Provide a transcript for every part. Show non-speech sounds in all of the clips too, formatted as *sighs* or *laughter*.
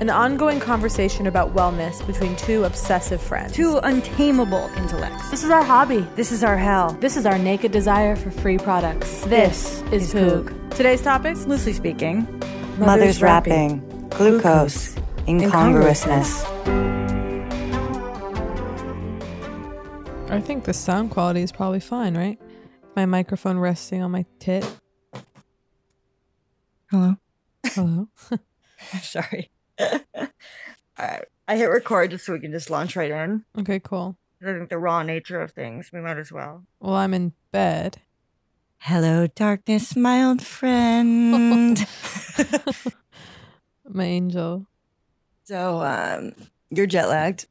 an ongoing conversation about wellness between two obsessive friends. Two untamable intellects. This is our hobby. This is our hell. This is our naked desire for free products. This, This is is Poog. Today's topics Loosely speaking, Mother's mother's wrapping, wrapping, glucose, incongruousness. I think the sound quality is probably fine, right? My microphone resting on my tit. Hello. Hello. *laughs* Sorry. *laughs* All right. I hit record just so we can just launch right in. okay, cool. I think the raw nature of things, we might as well. Well, I'm in bed. Hello, darkness, my old friend. *laughs* *laughs* My angel. so, um, you're jet lagged.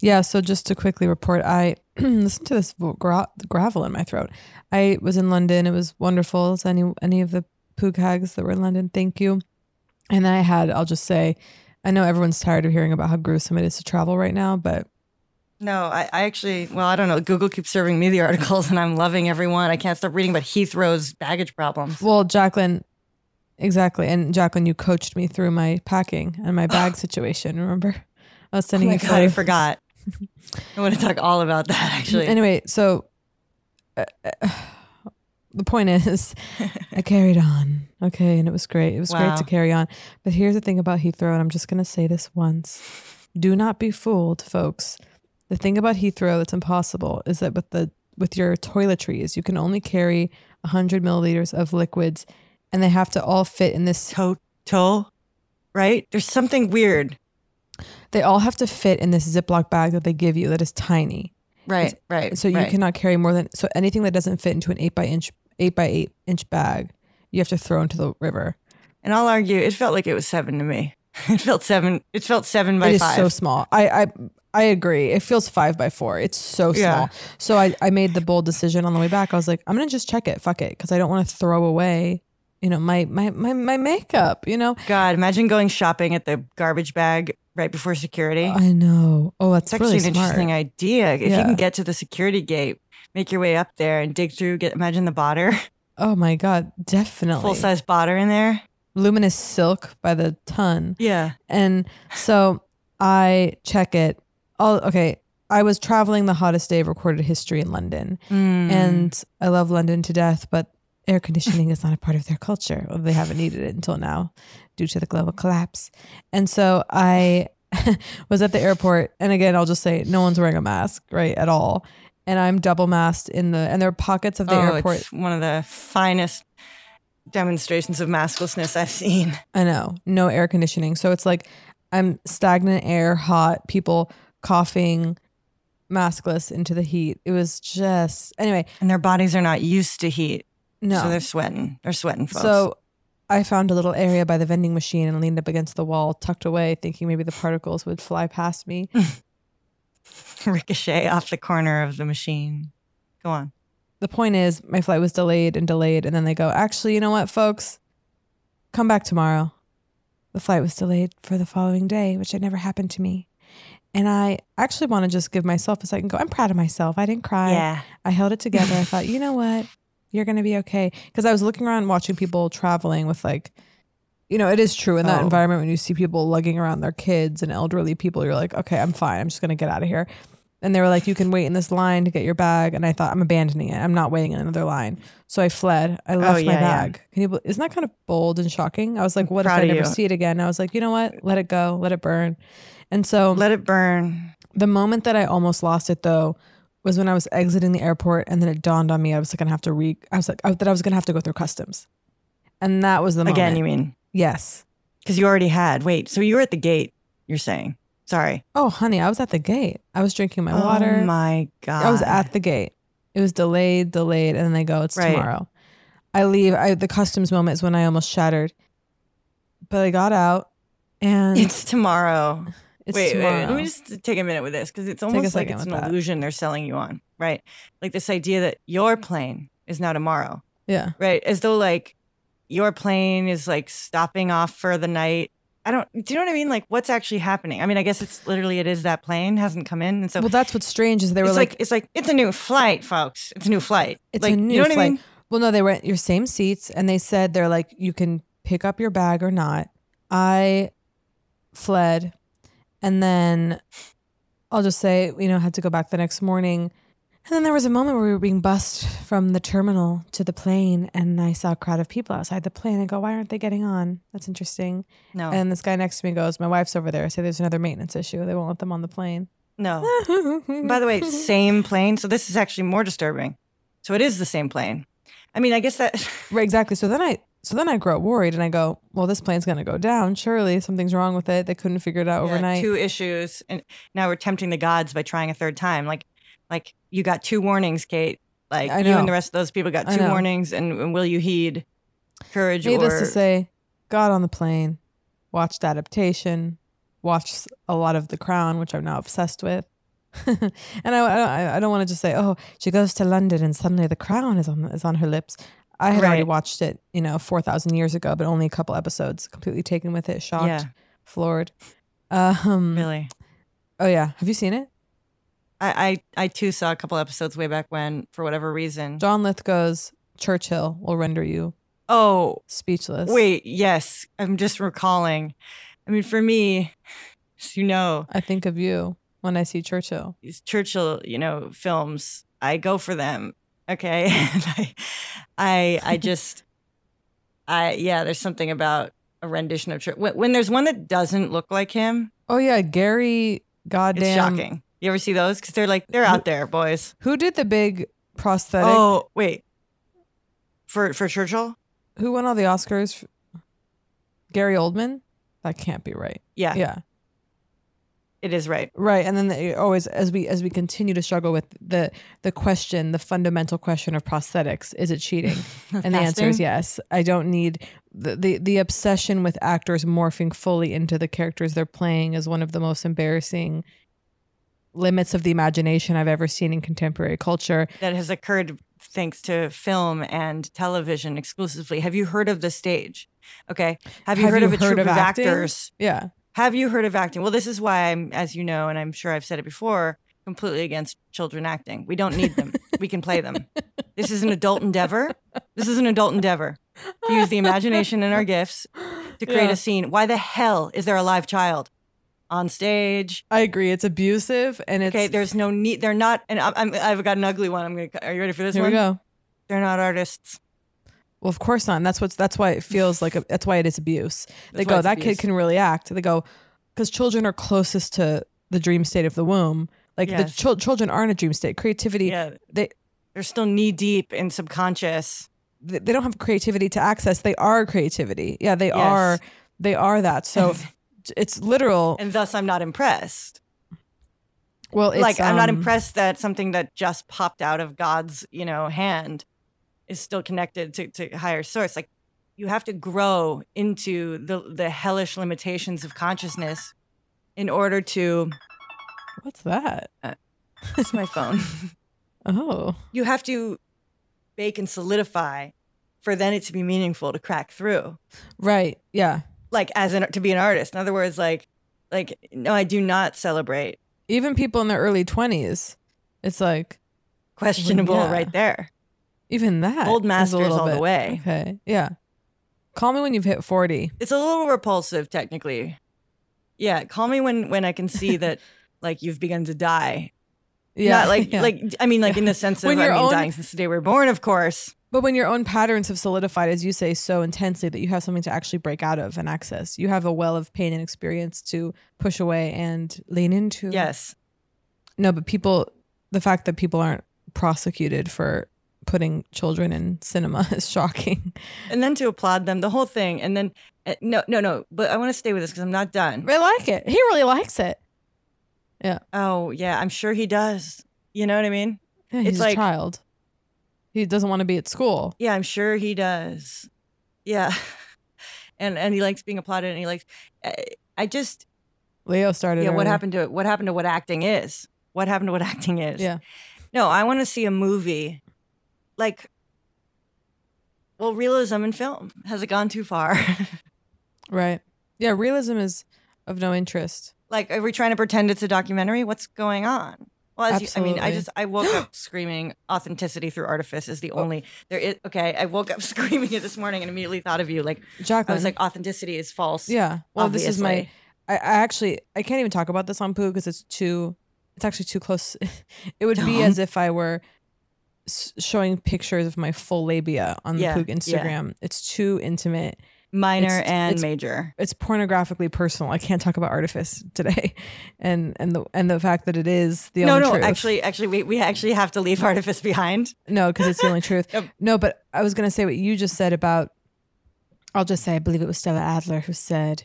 Yeah, so just to quickly report, I *clears throat* listen to this vo- gra- gravel in my throat. I was in London. It was wonderful. So any any of the poog hags that were in London, thank you. And I had, I'll just say, I know everyone's tired of hearing about how gruesome it is to travel right now, but No, I, I actually, well, I don't know. Google keeps serving me the *laughs* articles and I'm loving everyone. I can't stop reading about Heathrow's baggage problems. well, Jacqueline, exactly. And Jacqueline, you coached me through my packing and my bag *gasps* situation. Remember? I was Oh sending my you God, I forgot. *laughs* I want to talk all about that actually. Anyway, so uh, uh, the point is, I carried on. Okay, and it was great. It was great to carry on. But here's the thing about Heathrow, and I'm just going to say this once: Do not be fooled, folks. The thing about Heathrow that's impossible is that with the with your toiletries, you can only carry 100 milliliters of liquids, and they have to all fit in this. Total, right? There's something weird. They all have to fit in this Ziploc bag that they give you that is tiny. Right, It's- right. So you right. cannot carry more than so anything that doesn't fit into an eight by inch eight by eight inch bag, you have to throw into the river. And I'll argue, it felt like it was seven to me. *laughs* It felt seven. It felt seven by It is five. so small. I I I agree. It feels five by four. It's so small. Yeah. So I I made the bold decision on the way back. I was like, I'm gonna just check it. Fuck it, because I don't want to throw away, you know, my my my my makeup. You know. God, imagine going shopping at the garbage bag right before security. I know. Oh, that's It's actually really an smart. interesting idea. If you can get to the security gate, make your way up there and dig through, get imagine the botter, Oh my god, definitely. full size botter in there. luminous silk by the ton. Yeah. And so I check it. All okay. I was traveling the hottest day of recorded history in London, Mm. and I love London to death, but air conditioning is not a part of their culture. Well, they haven't needed it until now due to the global collapse. And so I *laughs* was at the airport, and again, I'll just say no one's wearing a mask, right, at all. And I'm double masked in the, and there are pockets of the oh, airport. it's one of the finest demonstrations of masklessness I've seen. I know, no air conditioning. So it's like I'm stagnant air, hot, people coughing, maskless into the heat. It was just, anyway, And their bodies are not used to heat. no. So they're sweating. They're sweating, folks. So I found a little area by the vending machine and leaned up against the wall, tucked away, thinking maybe the particles would fly past me. *laughs* *laughs* ricochet off the corner of the machine. Go on. the point is, my flight was delayed and delayed. And then they go, actually, you know what, folks? Come back tomorrow. The flight was delayed for the following day, which had never happened to me. And I actually want to just give myself a second go. I'm proud of myself. I didn't cry. Yeah. I held it together. I thought, you know what? You're going to be okay. Because I was looking around watching people traveling with like, you know, it is true in that Oh. environment when you see people lugging around their kids and elderly people, you're like, okay, I'm fine. I'm just going to get out of here. And they were like, you can wait in this line to get your bag. And I thought, I'm abandoning it. I'm not waiting in another line. So I fled. I oh, left my Oh, yeah, yeah. bag. Can you, isn't that kind of bold and shocking? I was like, what if I never you. see it again? I was like, you know what? Let it go. Let it burn. And so Let it burn. the moment that I almost lost it though was when I was exiting the airport and then it dawned on me I was going to have to re I was like I, that I was going to have to go through customs. And that was the moment. Again, you mean? Yes. Because you already had. Wait, so you were at the gate, you're saying. Sorry. Oh, honey, I was at the gate. I was drinking my water. Oh my God. I was at the gate. It was delayed, delayed, and then they go, it's Right. tomorrow. I leave. I, the customs moment is when I almost shattered. But I got out and It's tomorrow. it's wait, tomorrow. wait, let me just take a minute with this because it's almost like it's an that. illusion they're selling you on, right? Like this idea that your plane is now tomorrow, yeah. right? As though like your plane is like stopping off for the night. I don't. Do you know what I mean? Like, what's actually happening? I mean, I guess it's literally it is that plane hasn't come in, and so well, that's what's strange is they were it's like, like, it's like it's a new flight, folks. It's a new flight. It's like, a new you know flight. I mean? Well, no, they were at your same seats, and they said they're like you can pick up your bag or not. I fled, and then I'll just say you know had to go back the next morning, and then there was a moment where we were being bussed from the terminal to the plane, and I saw a crowd of people outside the plane. I go, why aren't they getting on? That's interesting. No, And this guy next to me goes, my wife's over there. I say there's another maintenance issue. They won't let them on the plane. no. *laughs* By the way, same plane. So this is actually more disturbing. So it is the same plane. I mean, I guess that *laughs* Right, exactly. So then I so then I grow worried and I go, well, this plane's gonna go down. Surely something's wrong with it. They couldn't figure it out Yeah, overnight. two issues, and now we're tempting the gods by trying a third time. Like, like you got two warnings, Kate. Like you and the rest of those people got two warnings, and, and will you heed courage Needless or to say, got on the plane, watched adaptation, watched a lot of The Crown, which I'm now obsessed with. *laughs* and I, I, I don't want to just say, oh, she goes to London and suddenly The Crown is on is on her lips. I had already watched it, you know, four thousand years ago, but only a couple episodes. Completely taken with it, shocked, Yeah. floored. Um, really? Oh yeah, have you seen it? I, I I too saw a couple episodes way back when, for whatever reason. John Lithgow's Churchill will render you Oh, speechless. wait, yes, I'm just recalling. I mean, for me, you know, I think of you when I see Churchill. these Churchill, you know, films, I go for them. Okay. *laughs* And I, I, I *laughs* just, I, yeah, there's something about a rendition of Churchill. When, when there's one that doesn't look like him, Oh yeah, Gary. Goddamn. it's shocking. You ever see those? Because they're like, they're out there, boys. Who did the big prosthetic? Oh, wait. For, for Churchill? Who won all the Oscars? Gary Oldman. That can't be right. Yeah, Yeah, it is right. right. And then they always, as we as we continue to struggle with the the question, the fundamental question of prosthetics, is it cheating? *laughs* and the answer is yes. I don't need the, the the obsession with actors morphing fully into the characters they're playing is one of the most embarrassing limits of the imagination I've ever seen in contemporary culture. that has occurred thanks to film and television exclusively. Have you heard of the stage? Okay. Have you Have heard you of a heard troupe of of, actors? Yeah. Have you heard of acting? Well, this is why I'm, as you know, and I'm sure I've said it before, completely against children acting. We don't need them. we can play them. This is an adult endeavor. This is an adult endeavor. to use the imagination and our gifts to create Yeah. a scene. Why the hell is there a live child on stage? I agree. It's abusive and it's Okay, there's no need. They're not. And I'm, I'm, I've got an ugly one. I'm gonna. Are you ready for this here one? we go. They're not artists. Well, of course not. And that's what's that's why it feels like a, that's why it is abuse. *laughs* They That's why go, that abuse. kid can really act. They go, because children are closest to the dream state of the womb. Like the Yes. chil- children are in a dream state. Creativity, Yeah, they they're still knee deep in subconscious. they they don't have creativity to access. They are creativity. Yeah, they Yes. are. They are that. So *laughs* it's literal. and thus I'm not impressed. Well, it's, like I'm not um, impressed that something that just popped out of God's, you know, hand is still connected to, to higher source. Like you have to grow into the the hellish limitations of consciousness in order to What's that? it's my phone. *laughs* Oh, you have to bake and solidify for then it to be meaningful to crack through. right. Yeah. Like as an to be an artist. In other words, like like no, I do not celebrate. Even people in their early twenties, it's like Questionable yeah. right there. even that. Old masters little all the bit- way. Okay. Yeah. Call me when you've hit forty. it's a little repulsive technically yeah call me when when i can see *laughs* that like you've begun to die Yeah. Not like *laughs* yeah. like i mean like in the sense of When i mean own- dying since the day we are born of course But when your own patterns have solidified, as you say, so intensely that you have something to actually break out of and access, you have a well of pain and experience to push away and lean into. yes No, but people, the fact that people aren't prosecuted for putting children in cinema *laughs* is shocking. and then to applaud them the whole thing and then uh, no no no but i want to stay with this because i'm not done I like it. He really likes it. Yeah. oh yeah i'm sure he does you know what i mean Yeah, It's he's like- a child. He doesn't want to be at school. yeah i'm sure he does yeah *laughs* and and he likes being applauded and he likes I, I just Leo started. yeah what happened to it what happened to what acting is what happened to what *laughs* acting is Yeah. no i want to see a movie like well realism in film has it gone too far *laughs* Right. Yeah. Realism is of no interest. like are we trying to pretend it's a documentary what's going on well as you, i mean i just i woke up screaming authenticity through artifice is the oh. only there is okay i woke up *laughs* screaming it this morning and immediately thought of you like Jacqueline. i was like authenticity is false Yeah. Well, this is my. I, I actually I can't even talk about this on Poo because it's too. It's actually too close. *laughs* it would be as if I were showing pictures of my full labia on Yeah, the Poog yeah. Instagram. It's too intimate. Minor It's- and it's- major It's pornographically personal. I can't talk about artifice today, *laughs* and and the and the fact that it is the no only no truth. actually actually we, we actually have to leave artifice behind No, because it's the only truth. *laughs* Yep. No, but I was going to say what you just said about. I'll just say I believe it was Stella Adler who said,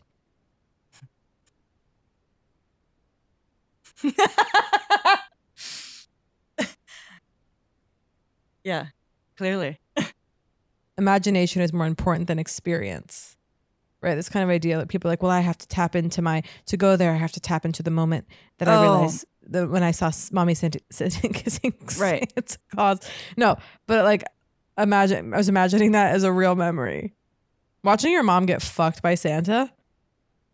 *laughs* yeah clearly "Imagination is more important than experience." Right, this kind of idea that people are like, well, I have to tap into my to go there. I have to tap into the moment that I Oh. realize that when I saw mommy *laughs* sitting kissing Right. *laughs* It's cause no, but like imagine I was imagining that as a real memory. Watching your mom get fucked by Santa.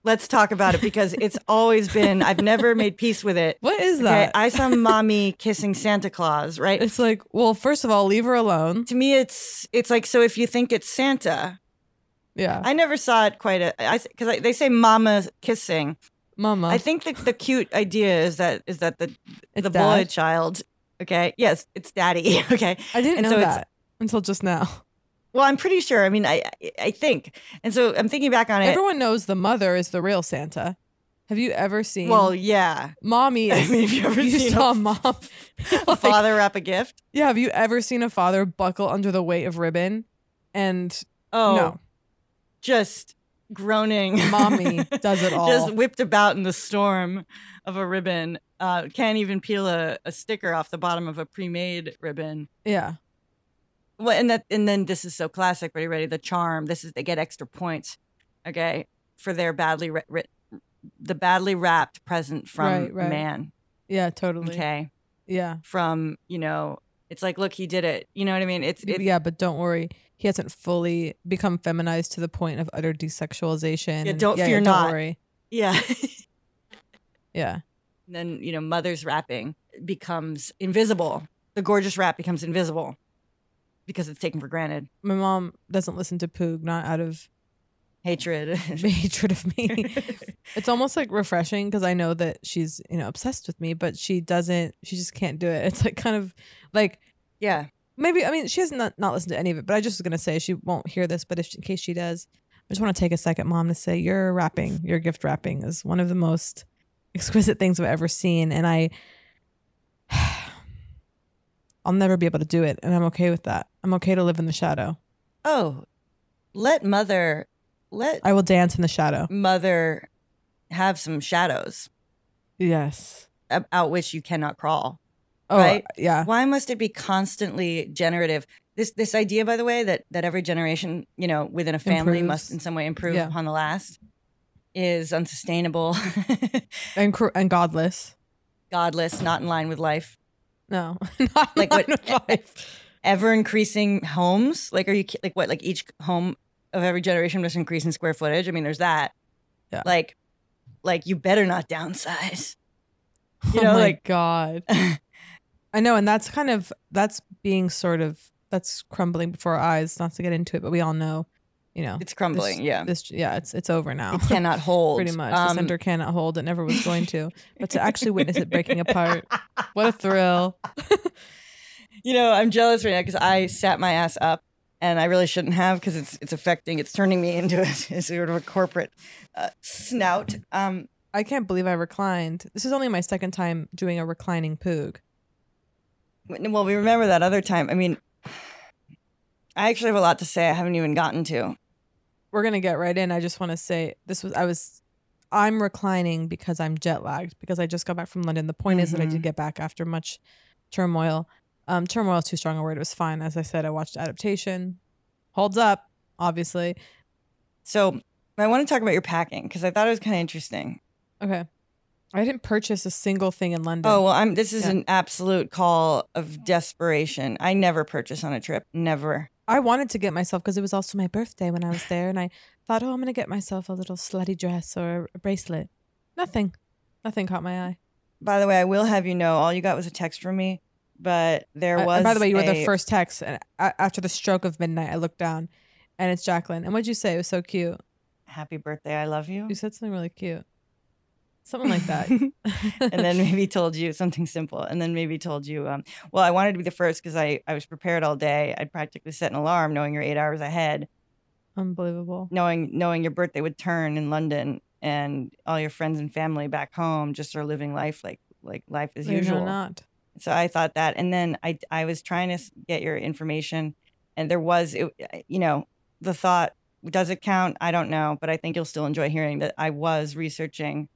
Let's talk about it because *laughs* it's always been i've never made peace with it What is okay that? i saw *laughs* mommy kissing santa claus right It's like, well, first of all, leave her alone. to me it's it's like so if you think it's santa Yeah, i never saw it quite a i because they say mama kissing mama. i think that the cute idea is that is that the It's the boy child okay yes it's daddy *laughs* okay I didn't and know so it's- that until just now. Well i'm pretty sure i mean i I- think and so i'm thinking back on it Everyone knows the mother is the real Santa. Have you ever seen? well yeah mommy *laughs* I mean, have you ever seen saw *laughs* a- mom? *laughs* a like- father wrap a gift Yeah. Have you ever seen a father buckle under the weight of ribbon? And oh no, just groaning mommy does it all. just whipped about in the storm of a ribbon uh, can't even peel a, a sticker off the bottom of a pre-made ribbon yeah. Well and that and then this is so classic ready ready the charm this is they get extra points okay for their badly writ writ- the badly wrapped present from Right, right. man Yeah. Totally. okay Yeah. from you know it's like look he did it you know what i mean it's, it's yeah, but don't worry. He hasn't fully become feminized to the point of utter desexualization. Yeah, don't fear don't not. worry. yeah Yeah. And then you know mother's wrapping becomes invisible the gorgeous wrap becomes invisible because it's taken for granted. My mom doesn't listen to Poog, not out of Hatred. *laughs* hatred of me. *laughs* it's almost like refreshing because I know that she's, you know, obsessed with me, but she doesn't, she just can't do it. It's like kind of like, yeah. maybe, I mean, she has not, not listened to any of it, but I just was going to say she won't hear this, but if in case she does, I just want to take a second, mom, to say your wrapping your gift wrapping is one of the most exquisite things I've ever seen. And I, I'll never be able to do it. And I'm okay with that. I'm okay to live in the shadow. Oh, let mother, let I will dance in the shadow. mother have some shadows Yes. ab- out which you cannot crawl. Oh, right? yeah. Why must it be constantly generative? This this idea, by the way, that that every generation, you know, within a family must Improves. in some way improve Yeah. upon the last, is unsustainable, *laughs* And, cr- and godless. godless, not in line with life. No. *laughs* Not Like what-. Ever increasing homes, like are you like what? Like each home of every generation must increase in square footage. I mean, there's that. Yeah. Like, like you better not downsize. *laughs* You oh my like god. *laughs* I know, and that's kind of that's being sort of that's crumbling before our eyes. Not to get into it, but we all know, you know, it's crumbling. this- yeah, This yeah, it's it's over now. it cannot hold. Pretty much, the Um, center cannot hold. It never was going to. *laughs* But to actually witness it breaking apart, what a thrill! *laughs* you know, I'm jealous right now because I sat my ass up, and I really shouldn't have because it's it's affecting. It's turning me into a, *laughs* a sort of a corporate uh, snout. Um, I can't believe I reclined. This is only my second time doing a reclining poog. well, we remember that other time. I mean, *sighs* I actually have a lot to say. I haven't even gotten to. We're gonna get right in. I just want to say this was I was I'm reclining because I'm jet lagged because I just got back from London. The point is that I did get back after much turmoil. Um, turmoil is too strong a word. It was fine. As I said, I watched adaptation. Holds up, obviously. So I want to talk about your packing because I thought it was kind of interesting. Okay. I didn't purchase a single thing in London. Oh well, I'm. This is Yeah. an absolute call of desperation. I never purchase on a trip. Never. I wanted to get myself because it was also my birthday when I was there, and I thought, oh, I'm gonna get myself a little slutty dress or a bracelet. Nothing, nothing caught my eye. By the way, I will have you know, all you got was a text from me, but there Uh, was. and by the way, you were the first text, and after the stroke of midnight, I looked down, and it's Jacqueline. And what'd you say? It was so cute. Happy birthday, I love you. You said something really cute, something like that. *laughs* and then maybe told you something simple and then maybe told you um, well i wanted to be the first because I, I was prepared all day i'd practically set an alarm knowing you're eight hours ahead unbelievable. knowing knowing your birthday would turn in london and all your friends and family back home just are living life like like life as know usual not. so i thought that and then i i was trying to get your information and there was it, you know the thought does it count i don't know but i think you'll still enjoy hearing that i was researching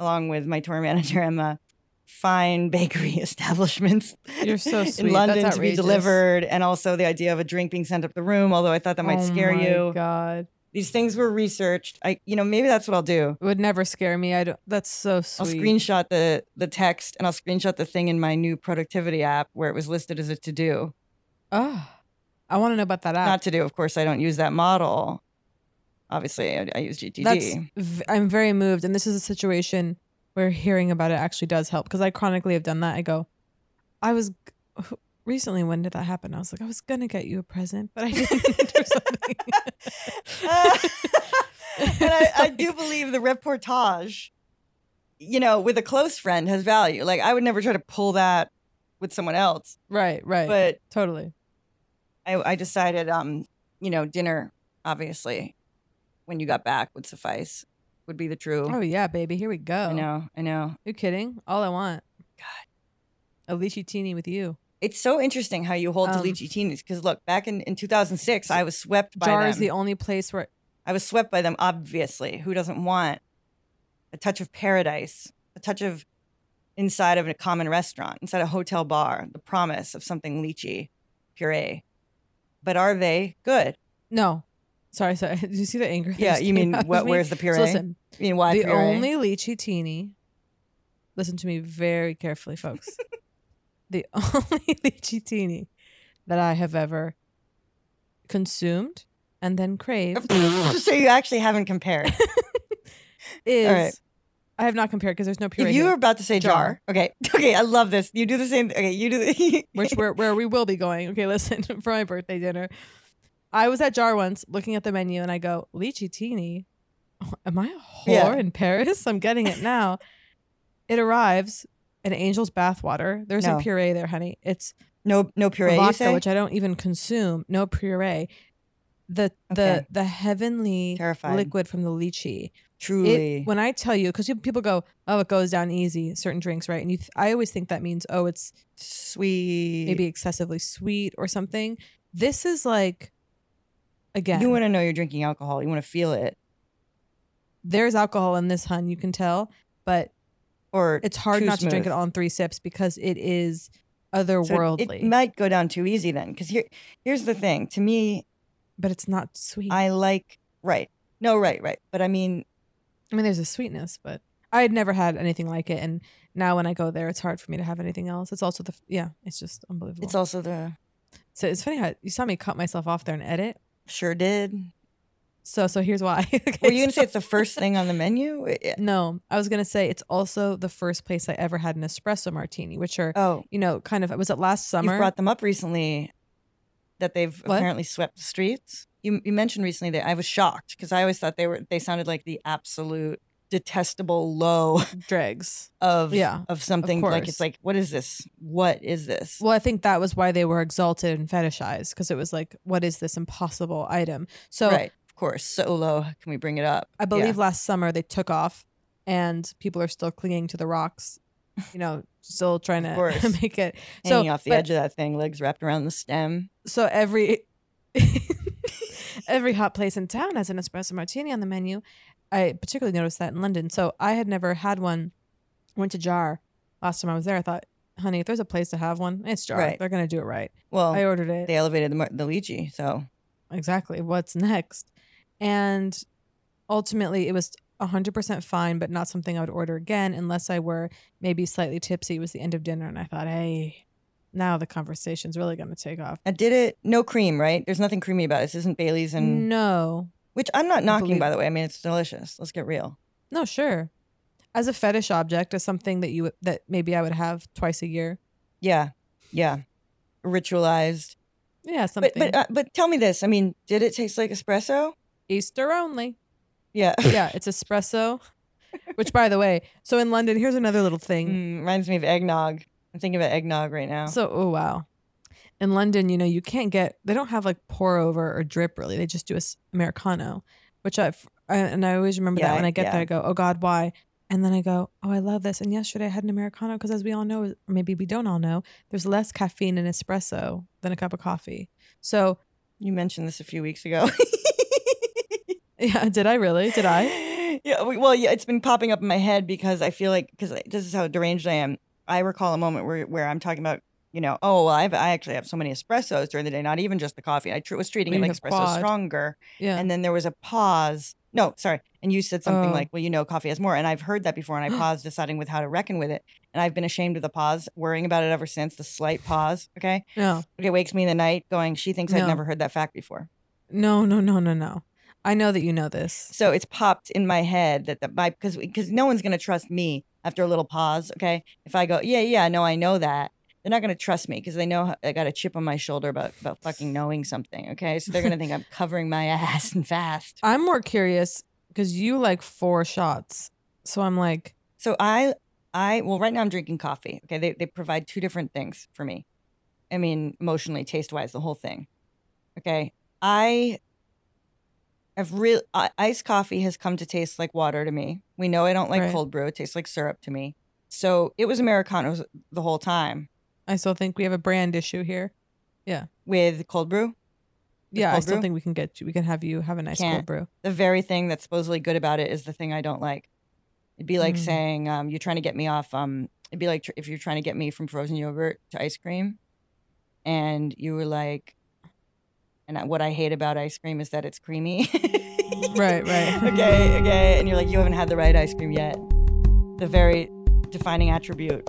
along with my tour manager emma fine *laughs* bakery *laughs* establishments You're so *laughs* sweet. in london to be delivered and also the idea of a drink being sent up the room although i thought that might Oh scare my you God, these things were researched i you know maybe that's what i'll do it would never scare me. I don't. That's so sweet. I'll screenshot the the text and I'll screenshot the thing in my new productivity app where it was listed as a to do. Oh, ah, I want to know about that app. Not to do, of course. I don't use that model. Obviously, I, I use GTD. That's I'm very moved, and this is a situation where hearing about it actually does help because I chronically have done that. I go, I was recently. When did that happen? I was like, I was gonna get you a present, but I didn't or *laughs* something. *laughs* and I, I *laughs* do believe the reportage, you know, with a close friend has value. Like I would never try to pull that with someone else. right, right, But totally. I, I decided, um, you know, dinner obviously when you got back would suffice. Would be the true. Oh yeah, baby, here we go. I know, I know. You're kidding? All I want. God, a lychee teeny with you. It's so interesting how you hold Um, to lychee teenies because look, back in, in 2006, I was swept by Jar them. is the only place where I was swept by them, obviously. Who doesn't want a touch of paradise, a touch of inside of a common restaurant, inside a hotel bar, the promise of something lychee puree? But are they good? no. Sorry, sorry. *laughs* Did you see the anger? Yeah, you mean what? Where's the So puree? listen, I mean, why the puree? only lychee teeny. Listen to me very carefully, folks. *laughs* the *laughs* only lychee teeny that I have ever consumed and then craved so you actually haven't compared. is right. I have not compared because there's no puree. If you here. were about to say jar, okay, okay, I love this. You do the same. Okay, you do the which where where we will be going. Okay, listen, for my birthday dinner, I was at Jar once looking at the menu and I go, lychee teeny. *laughs* Am I a whore Yeah. in Paris? I'm getting it now. *laughs* it arrives an angel's bathwater. There's No. no puree there, honey. It's no no puree. You vodka, which I don't even consume. No puree. The the Okay. the heavenly Terrified. liquid from the lychee. truly. It, when I tell you, because people go, "Oh, it goes down easy," certain drinks, right? And you, th- I always think that means, oh, it's sweet. maybe excessively sweet or something. This is like, again, you want to know you're drinking alcohol. You want to feel it, there's alcohol in this, hun. You can tell, but or it's hard not to drink it on three sips because it is So otherworldly. it might go down too easy then. Because here, here's the thing. To me, but it's not sweet. I like right. No, right, right. But I mean, I mean, there's a sweetness, but I had never had anything like it, and now when I go there, it's hard for me to have anything else. It's also the yeah, it's just unbelievable. it's also the so it's funny how you saw me cut myself off there and edit. Sure did. So so here's why. *laughs* Okay, Were you gonna say it's the first thing on the menu? *laughs* No, I was gonna say it's also the first place I ever had an espresso martini, which are Oh, you know kind of was it last summer? you brought them up recently. That they've What? apparently swept the streets. You you mentioned recently that I was shocked because I always thought they were they sounded like the absolute detestable low *laughs* dregs. of Yeah, of something like it's like what is this? What is this? Well, I think that was why they were exalted and fetishized because it was like, what is this impossible item? So right, of course, so low. Can we bring it up? I Yeah. believe last summer they took off, and people are still clinging to the rocks. You know, still trying Of to *laughs* make it. hanging so off the but- edge of that thing, legs wrapped around the stem. So every *laughs* every hot place in town has an espresso martini on the menu. I particularly noticed that in London. So I had never had one. Went to Jar last time I was there. I thought, honey, if there's a place to have one, it's Jar. Right. They're gonna do it right. Well, I ordered it. they elevated the, the lychee, so exactly what's next. And ultimately, it was 100% fine, but not something I would order again unless I were maybe slightly tipsy. It was the end of dinner, and I thought, hey, now the conversation's really going to take off. I did it. No cream, right? There's nothing creamy about it. This isn't Bailey's, and no, which I'm not knocking, by the way. I mean, it's delicious. Let's get real. no, sure. As a fetish object, as something that you that maybe I would have twice a year. Yeah, yeah, ritualized. Yeah, something. But but uh, but tell me this. I mean, did it taste like espresso? Easter only. Yeah. *laughs* Yeah, it's espresso. Which, by the way, so in London, here's another little thing. Mm, reminds me of eggnog. I'm thinking about eggnog right now. So, oh wow. In London, you know, you can't get they don't have like pour over or drip really. They just do a americano, which I've I, and I always remember Yeah, that when I get yeah. there I go, "Oh god, why?" And then I go, "Oh, I love this." And yesterday I had an americano because as we all know, or maybe we don't all know, there's less caffeine in espresso than a cup of coffee. So, you mentioned this a few weeks ago. *laughs* yeah, did I really? Did I? yeah. Well, yeah. It's been popping up in my head because I feel like because uh, this is how deranged I am. I recall a moment where where I'm talking about. You know, oh well, I've, I actually have so many espressos during the day, not even just the coffee. I tr- was treating Well, it like espresso stronger. Yeah. And then there was a pause. No, sorry. And you said something Oh. like, well, you know, coffee has more. And I've heard that before. And I *gasps* paused, deciding with how to reckon with it. And I've been ashamed of the pause, worrying about it ever since, the slight pause. Okay. no. It wakes me in the night going, she thinks I've never heard that fact before. No, no, no, no, no. I know that you know this. So it's popped in my head that, that my, because because no one's going to trust me after a little pause. Okay. If I go, yeah, yeah, no, I know that. They're not going to trust me because they know I got a chip on my shoulder about, about fucking knowing something. Okay. So they're going to think I'm *laughs* covering my ass and fast. I'm more curious because you like four shots. So I'm like, So I I well right now I'm drinking coffee. Okay. They they provide two different things for me. I mean, emotionally, taste wise, the whole thing. Okay. I I've real uh, iced coffee has come to taste like water to me. We know I don't like Right. cold brew. It tastes like syrup to me. So it was Americanos the whole time I still think we have a brand issue here. Yeah. With cold brew. With Yeah, I still brew? think we can get you. We can have you have a nice Can't. cold brew. The very thing that's supposedly good about it is the thing I don't like. It'd be like Mm. saying um, you're trying to get me off. Um, it'd be like tr- if you're trying to get me from frozen yogurt to ice cream, and you were like, and what I hate about ice cream is that it's creamy. *laughs* Right, right. *laughs* okay, okay, and you're like, you haven't had the right ice cream yet. The very defining attribute.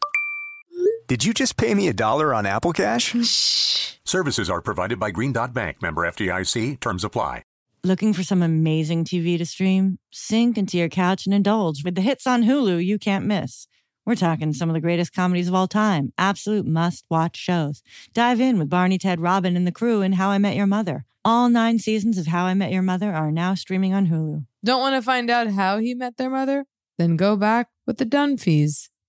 Did you just pay me a dollar on Apple Cash? Shh. Services are provided by Green Dot Bank, member FDIC. Terms apply. Looking for some amazing TV to stream? Sink into your couch and indulge with the hits on Hulu you can't miss. We're talking some of the greatest comedies of all time, absolute must watch shows. Dive in with Barney, Ted, Robin, and the crew in How I Met Your Mother. All nine seasons of How I Met Your Mother are now streaming on Hulu. Don't want to find out how he met their mother? Then go back with the Dunphys,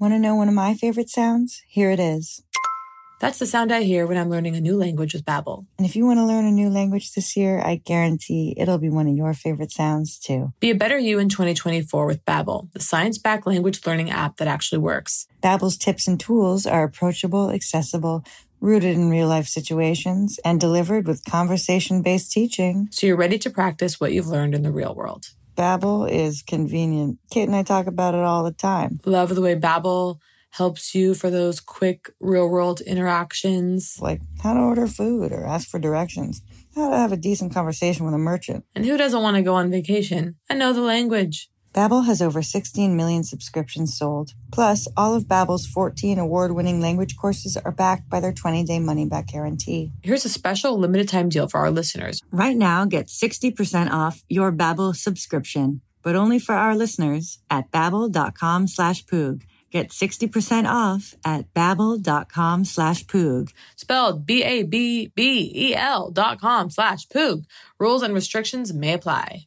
Want to know one of my favorite sounds? Here it is. That's the sound I hear when I'm learning a new language with Babbel. And if you want to learn a new language this year, I guarantee it'll be one of your favorite sounds too. Be a better you in 2024 with Babbel, the science-backed language learning app that actually works. Babbel's tips and tools are approachable, accessible, rooted in real-life situations, and delivered with conversation-based teaching. So you're ready to practice what you've learned in the real world. Babbel is convenient. Kate and I talk about it all the time. Love the way Babbel helps you for those quick real-world interactions. Like how to order food or ask for directions, how to have a decent conversation with a merchant. And who doesn't want to go on vacation and know the language? Babbel has over 16 million subscriptions sold. Plus, all of Babbel's 14 award-winning language courses are backed by their 20-day money-back guarantee. Here's a special limited time deal for our listeners. Right now, get 60% off your Babbel subscription, but only for our listeners at babbel.com slash poog. Get 60% off at babbel.com slash poog. Spelled B-A-B-B-E-L dot com slash poog. Rules and restrictions may apply.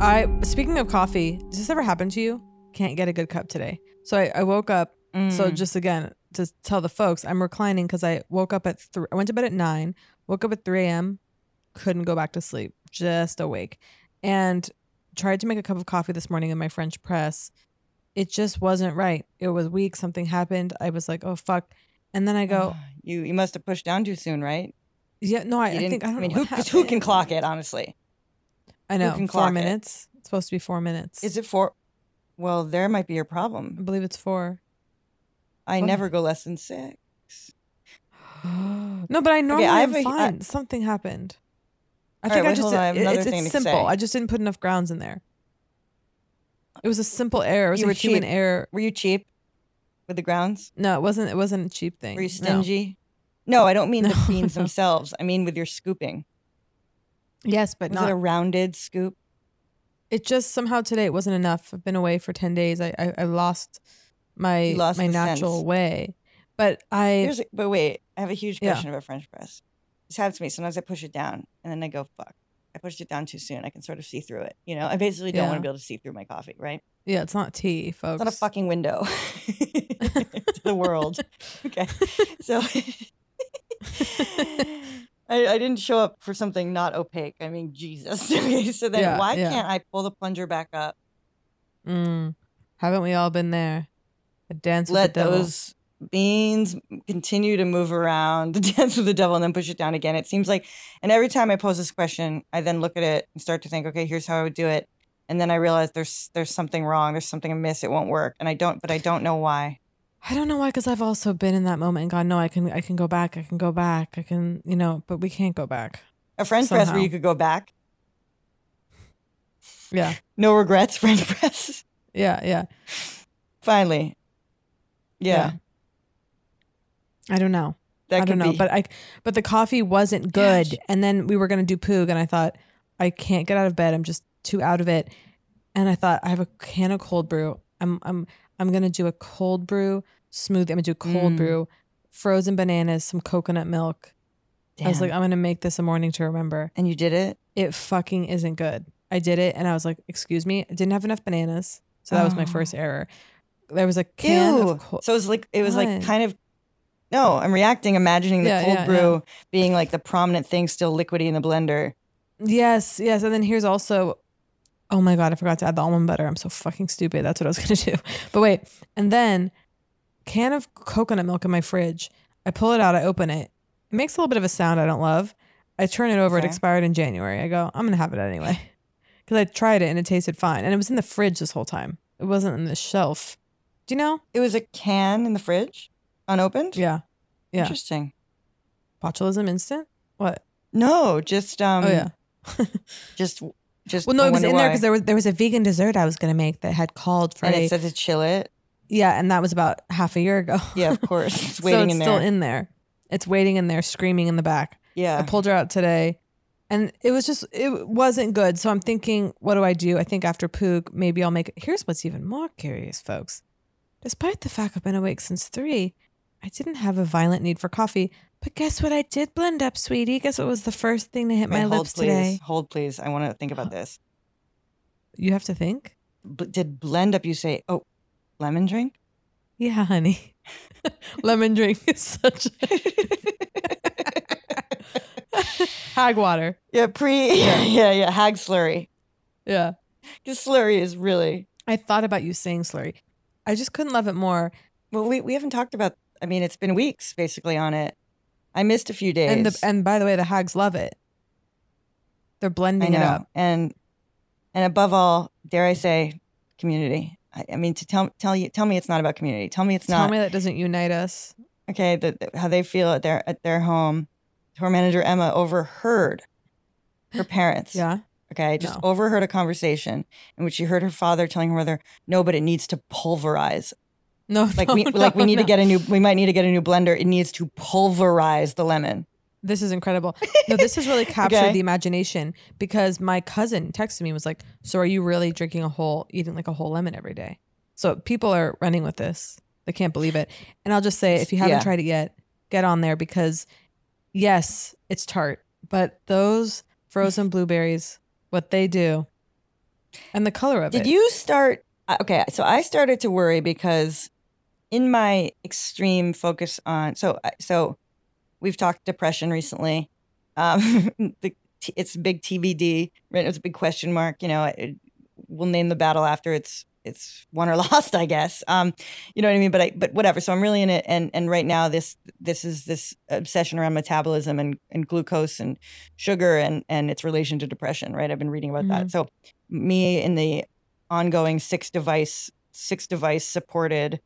I speaking of coffee, does this ever happen to you? Can't get a good cup today. So I, I woke up. So Mm. just again to tell the folks, I'm reclining because I woke up at three. I went to bed at nine. Woke up at three a.m. Couldn't go back to sleep. Just awake, and tried to make a cup of coffee this morning in my French press. It just wasn't right. It was weak. Something happened. I was like, oh fuck. And then I go, You you must have pushed down too soon, right? yeah, no, I, I didn't- think I don't mean, know who, who can clock it? Honestly, I know can four clock it? minutes. It's supposed to be four minutes. is it four? Well, there might be your problem. I believe it's four. I What? never go less than six. *gasps* no, but I normally I am a- fine. Something happened. I All think right, I wait, just I have it- it's, it's simple. say. I just didn't put enough grounds in there. It was a simple error. It was You a were human cheap. error. Were you cheap with the grounds? No, it wasn't. It wasn't a cheap thing. Were you stingy? No, I don't mean the *laughs* beans no. themselves. I mean with your scooping. Yes, but Was not. a rounded scoop? it just somehow today it wasn't enough. I've been away for ten days. I I, I lost my You lost my natural sense. way. But I Here's a, but wait, I have a huge Yeah. question about French press. This happens to me. Sometimes I push it down and then I go, fuck. I pushed it down too soon. I can sort of see through it. You know, I basically don't want to be able to see through my coffee, right? yeah, it's not tea, folks. It's not a fucking window. *laughs* *laughs* To the world. *laughs* Okay. So I, I didn't show up for something not opaque. I mean, Jesus. *laughs* Okay. So then Yeah, why yeah. can't I pull the plunger back up? Mm. Haven't we all been there? A dance with let the devil. those beans continue to move around, the *laughs* dance with the devil, and then push it down again. It seems like, and every time I pose this question, I then look at it and start to think, okay, here's how I would do it, and then I realize there's there's something wrong, there's something amiss, it won't work, and I don't, but I don't know why. I don't know why, because I've also been in that moment and gone, no, I can, I can go back, I can go back, I can, you know, but we can't go back. A French press where you could go back, Yeah, *laughs* no regrets, French press. yeah, yeah. Finally, yeah, I don't know. that I don't know, be. but I, but the coffee wasn't good, and then we were gonna do poog, and I thought I can't get out of bed. I'm just too out of it, and I thought I have a can of cold brew. I'm, I'm, I'm gonna do a cold brew smoothie. I'm gonna do a cold Mm. brew, frozen bananas, some coconut milk. I was like, I'm gonna make this a morning to remember. and you did it. It fucking isn't good. I did it, and I was like, excuse me, I didn't have enough bananas, so that was my Oh. first error. There was a can Ew. of cold. so it was like it was like kind of. No, I'm reacting, imagining the Yeah, cold yeah, brew being like the prominent thing still liquidy in the blender. Yes, yes. And then here's also, oh my God, I forgot to add the almond butter. I'm so fucking stupid. That's what I was *laughs* going to do. But wait. And then, can of coconut milk in my fridge. I pull it out, I open it. It makes a little bit of a sound I don't love. I turn it over, it expired in January. I go, I'm going to have it anyway. *laughs* Because I tried it and it tasted fine. And it was in the fridge this whole time, it wasn't in the shelf. Do you know? It was a can in the fridge, unopened. Yeah. Yeah. Interesting. Botulism instant? What? No, just um. oh, yeah. *laughs* Just, just. Well, no, it was in there because there was, there was a vegan dessert I was going to make that had called for and a it said to chill it. Yeah, and that was about half a year ago. Yeah, of *laughs* course. It's waiting so it's in still there. in there. It's waiting in there, screaming in the back. Yeah, I pulled her out today, and it was just it wasn't good. So I'm thinking, what do I do? I think after Poog, maybe I'll make. Here's what's even more curious, folks. Despite the fact I've been awake since three, I didn't have a violent need for coffee. But guess what? I did blend up, sweetie. Guess what was the first thing to hit Wait, my hold, lips please. today? Hold, please. I want to think about this. You have to think. B- did blend up? You say, oh, lemon drink? Yeah, honey. *laughs* Lemon drink is such *laughs* hag water. Yeah, pre. *laughs* Yeah, yeah, yeah. Hag slurry. Yeah. Because slurry is really. I thought about you saying slurry. I just couldn't love it more. Well, we, we haven't talked about. I mean, it's been weeks basically on it. I missed a few days. And the and by the way, the hags love it. They're blending it up. and and above all, dare I say, community. I, I mean, to tell tell you tell me it's not about community. Tell me it's Tell not Tell me that doesn't unite us. okay. That how they feel at their at their home. Tour manager Emma overheard her parents. Yeah. Okay, just No. overheard a conversation in which she heard her father telling her mother, "No, but it needs to pulverize. No, Like no, we *laughs* like we no, need to get a new. We might need to get a new blender. It needs to pulverize the lemon." This is incredible. No, this has really *laughs* captured Okay. the imagination because my cousin texted me and was like, "So are you really drinking a whole, eating like a whole lemon every day?" So people are running with this. They can't believe it. And I'll just say, if you haven't Yeah. tried it yet, get on there because, yes, it's tart, but those frozen *laughs* blueberries, what they do, and the color of Did it. Did you start? uh, Okay, so I started to worry because in my extreme focus on so so we've talked depression recently. Um, *laughs* the, it's big TBD. Right, it's a big question mark. You know, it, we'll name the battle after it's it's won or *laughs* lost, I guess. Um, you know what I mean? But I but whatever. So I'm really in it, and and right now this this is this obsession around metabolism and and glucose and sugar and and its relation to depression. Right? I've been reading about that. So me in the ongoing six device six device supported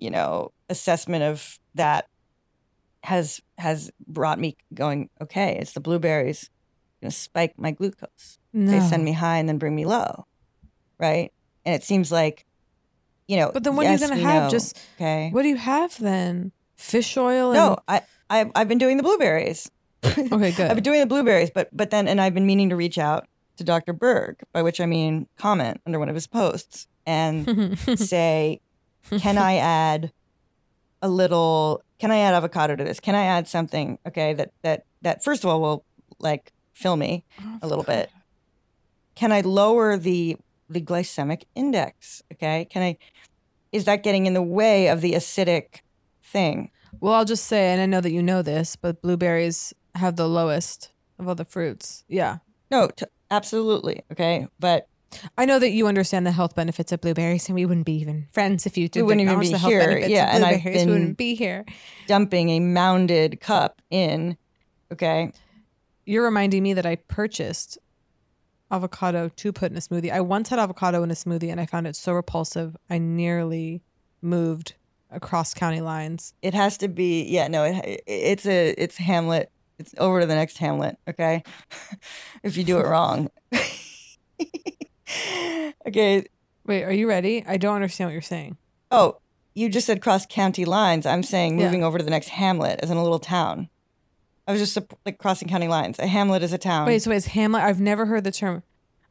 you know assessment of that has has brought me going okay it's the blueberries going to spike my glucose they send me high and then bring me low right and it seems like you know But then what yes, are you gonna have? know, Just okay What do you have then? Fish oil? And, no I, I i've been doing the blueberries *laughs* Okay, good. I've been doing the blueberries, but but then and I've been meaning to reach out to Dr. Berg, by which I mean comment under one of his posts and *laughs* say, can I *laughs* add a little? Can I add avocado to this? Can I add something? Okay, that that that first of all will like fill me a little bit. Can I lower the the glycemic index? Okay, can I? Is that getting in the way of the acidic thing. Well, I'll just say, and I know that you know this, but blueberries have the lowest of all the fruits. Yeah. No, t- absolutely. Okay. But I know that you understand the health benefits of blueberries, and we wouldn't be even friends if you didn't We wouldn't even be the here. Yeah, and I've blueberries. we been- wouldn't be here. dumping a mounded cup in, okay? You're reminding me that I purchased avocado to put in a smoothie. I once had avocado in a smoothie, and I found it so repulsive, I nearly moved across county lines. It has to be, yeah, no, it, it's a, it's Hamlet. It's over to the next Hamlet, okay? *laughs* if you do it wrong. *laughs* *laughs* okay. Wait, are you ready? I don't understand what you're saying. Oh, you just said cross county lines. I'm saying Yeah. moving over to the next Hamlet as in a little town. I was just like crossing county lines. A Hamlet is a town. Wait, so it's Hamlet? I've never heard the term.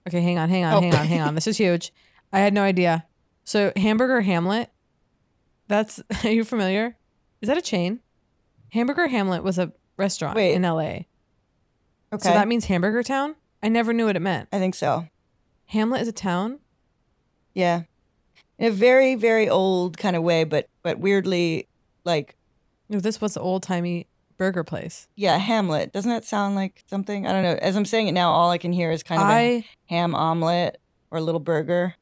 Okay, hang on, hang on, Oh. hang on, hang on. This is huge. I had no idea. So Hamburger Hamlet. That's *laughs* are you familiar? Is that a chain? Hamburger Hamlet was a restaurant Wait. in LA. okay. So that means Hamburger Town? I never knew what it meant. I think so. Hamlet is a town? Yeah. In a very, very old kind of way, but but weirdly like No, this was an old timey burger place. yeah, Hamlet. Doesn't that sound like something? I don't know. As I'm saying it now, all I can hear is kind of a I ham omelet or a little burger.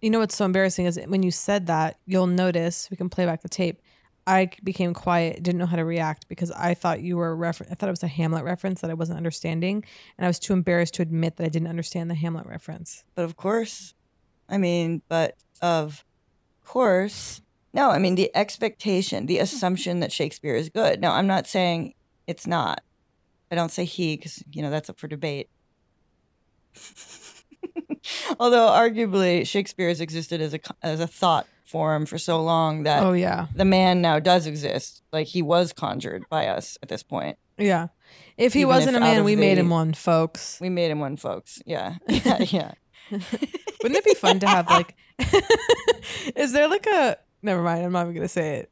you know what's so embarrassing is when you said that, you'll notice we can play back the tape. I became quiet, didn't know how to react because I thought you were refer- I thought it was a Hamlet reference that I wasn't understanding, and I was too embarrassed to admit that I didn't understand the Hamlet reference. But of course, I mean, but of course, no, I mean, the expectation, the assumption that Shakespeare is good. No, I'm not saying it's not. I don't say he because, you know, that's up for debate. *laughs* Although, arguably, Shakespeare has existed as a, as a thought form for so long that oh yeah, the man now does exist. Like, he was conjured by us at this point. yeah. If he Even wasn't if a man, we made him one, folks. We made him one, folks. Yeah. *laughs* *laughs* Yeah. yeah. *laughs* Wouldn't it be fun to have like? is there like a? Never mind. I'm not even gonna say it.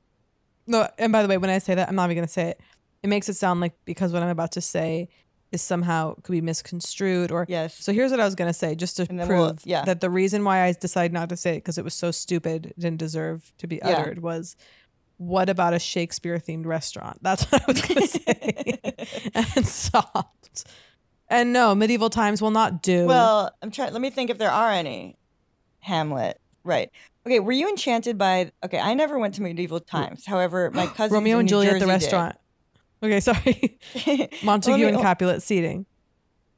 No. And by the way, when I say that, I'm not even gonna say it. It makes it sound like because what I'm about to say is somehow could be misconstrued or Yes. So here's what I was gonna say, just to prove we'll- yeah. that the reason why I decided not to say it because it was so stupid, didn't deserve to be Yeah. uttered, was what about a Shakespeare themed restaurant? *laughs* That's what I was gonna *laughs* say, and stopped. And no, medieval times will not do. Well, I'm trying. Let me think if there are any. Hamlet, right? Okay, were you enchanted by? Okay, I never went to medieval times. However, my cousin *gasps* Romeo and Juliet at the restaurant. Okay, *laughs* sorry. Montague me- and Capulet seating.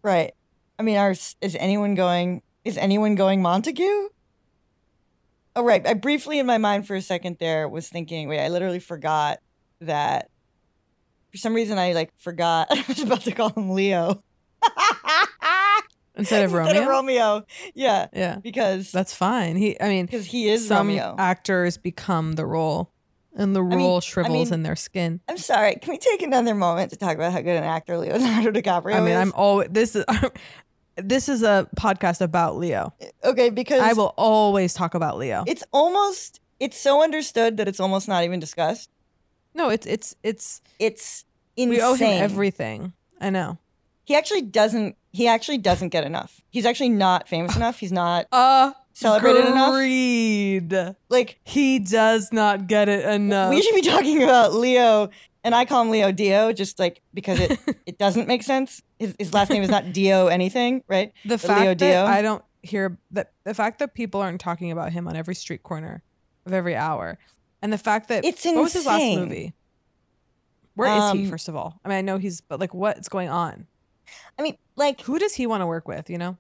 Right. I mean, are is anyone going? Is anyone going Montague? Oh, right. I briefly, in my mind, for a second there, was thinking. Wait, I literally forgot that. For some reason, I like forgot. *laughs* I was about to call him Leo *laughs* Instead of Instead Romeo? of Romeo. Yeah, Yeah. because That's fine. He I mean because he is some Romeo. actors become the role and the mean- role I shrivels mean, in their skin. I'm sorry. Can we take another moment to talk about how good an actor Leonardo DiCaprio I mean, is? I'm always this is *laughs* this is a podcast about Leo. okay because I will always talk about Leo. It's almost. It's so understood that it's almost not even discussed. no, it's it's it's It's insane. we owe him everything. I know. He actually doesn't. He actually doesn't get enough. He's actually not famous enough. He's not Uh celebrated enough. Agreed. Like He does not get it enough. we should be talking about Leo, and I call him Leo Dio, just like because it *laughs* it doesn't make sense. His, his last name is not Dio anything, right? the But fact Leo that Dio. I don't hear that the fact that people aren't talking about him on every street corner of every hour, and the fact that It's insane. what was his last movie? Where is he? Um, First of all, I mean, I know he's, but like, what's going on? I mean, like Who does he want to work with? You know?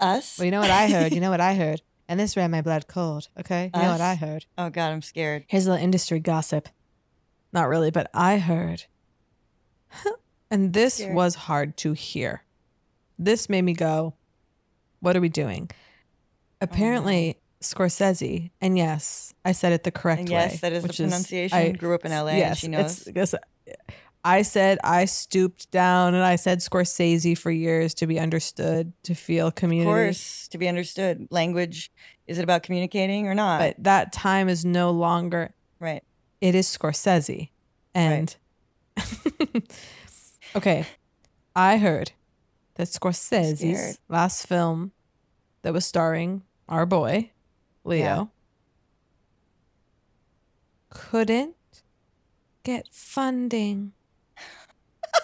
Us. Well, you know what I heard. You know what I *laughs* heard, and this ran my blood cold. Okay, you know what I heard. Oh God, I'm scared. Here's a little industry gossip. Not really, but I heard. *laughs* and this was hard to hear. This made me go, What are we doing? Oh, Apparently, Scorsese, and yes, I said it the correct And way. yes, that is the pronunciation. I- Grew up in LA, and yes, she it's- knows. I said I stooped down and I said Scorsese for years to be understood, to feel community. Of course, to be understood. Language is it about communicating or not? But that time is no longer. right. it is Scorsese. And *laughs* okay, I heard that Scorsese's last film that was starring our boy, Leo, Yeah. couldn't get funding.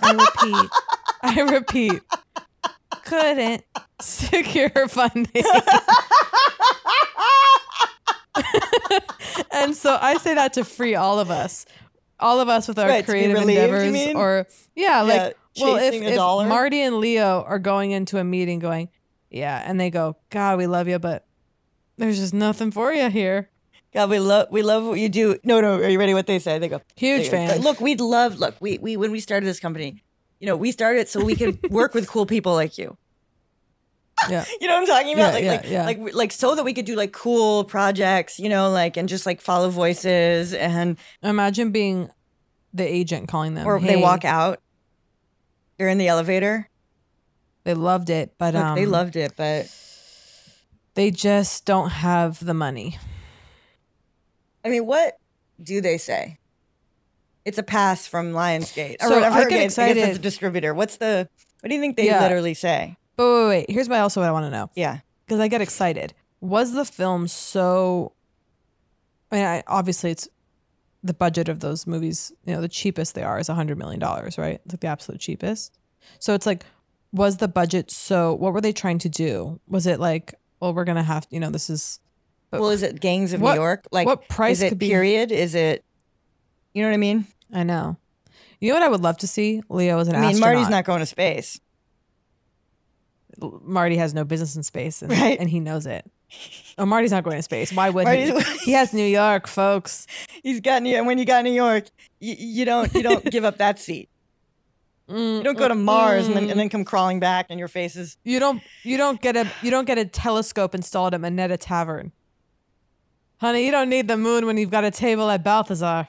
I repeat, I repeat, couldn't secure funding. and so I say that to free all of us, all of us with our Right, creative relieved, endeavors, or yeah, like Yeah, well, if, if. Marty and Leo are going into a meeting, going, yeah, and they go, God, we love you, but there's just nothing for you here. God, we love we love what you do. No, no, are you ready? What they say? They go Huge they go, fan. Look, we'd love. Look, we we when we started this company, you know, we started so we could work with cool people like you. *laughs* Yeah. You know what I'm talking about? Yeah, like, yeah, like, yeah. like, like, so that we could do like cool projects, you know, like, and just like follow voices and, Imagine being the agent calling them, or they walk out. They're in the elevator. They loved it, but Look, um, they loved it, but they just don't have the money. I mean, what do they say? It's a pass from Lionsgate or So whatever. I get Okay, I guess excited- it's a distributor. What's the? What do you think they Yeah. literally say? But wait, wait, wait. Here's what also what I want to know. Yeah. Because I get excited. Was the film so? I mean, I, obviously it's the budget of those movies. You know, the cheapest they are is a hundred million dollars, right? It's like the absolute cheapest. So it's like, was the budget so? What were they trying to do? Was it like, well, we're gonna have, you know, this is. Well, is it Gangs of what- New York? Like, what price is it could be- period? Is it? You know what I mean? I know. You know what I would love to see? Leo as an I mean, astronaut. Marty's not going to space. Marty has no business in space, and, Right. and he knows it. Oh, Marty's not going to space. Why would Marty's- he? He has New York, folks. *laughs* He's got New. York. When you got New York, you, you don't you don't give up that seat. Mm, You don't go to Mars and then and then come crawling back, and your face is. You don't. You don't get a. You don't get a telescope installed at Minetta Tavern, honey. You don't need the moon when you've got a table at Balthazar.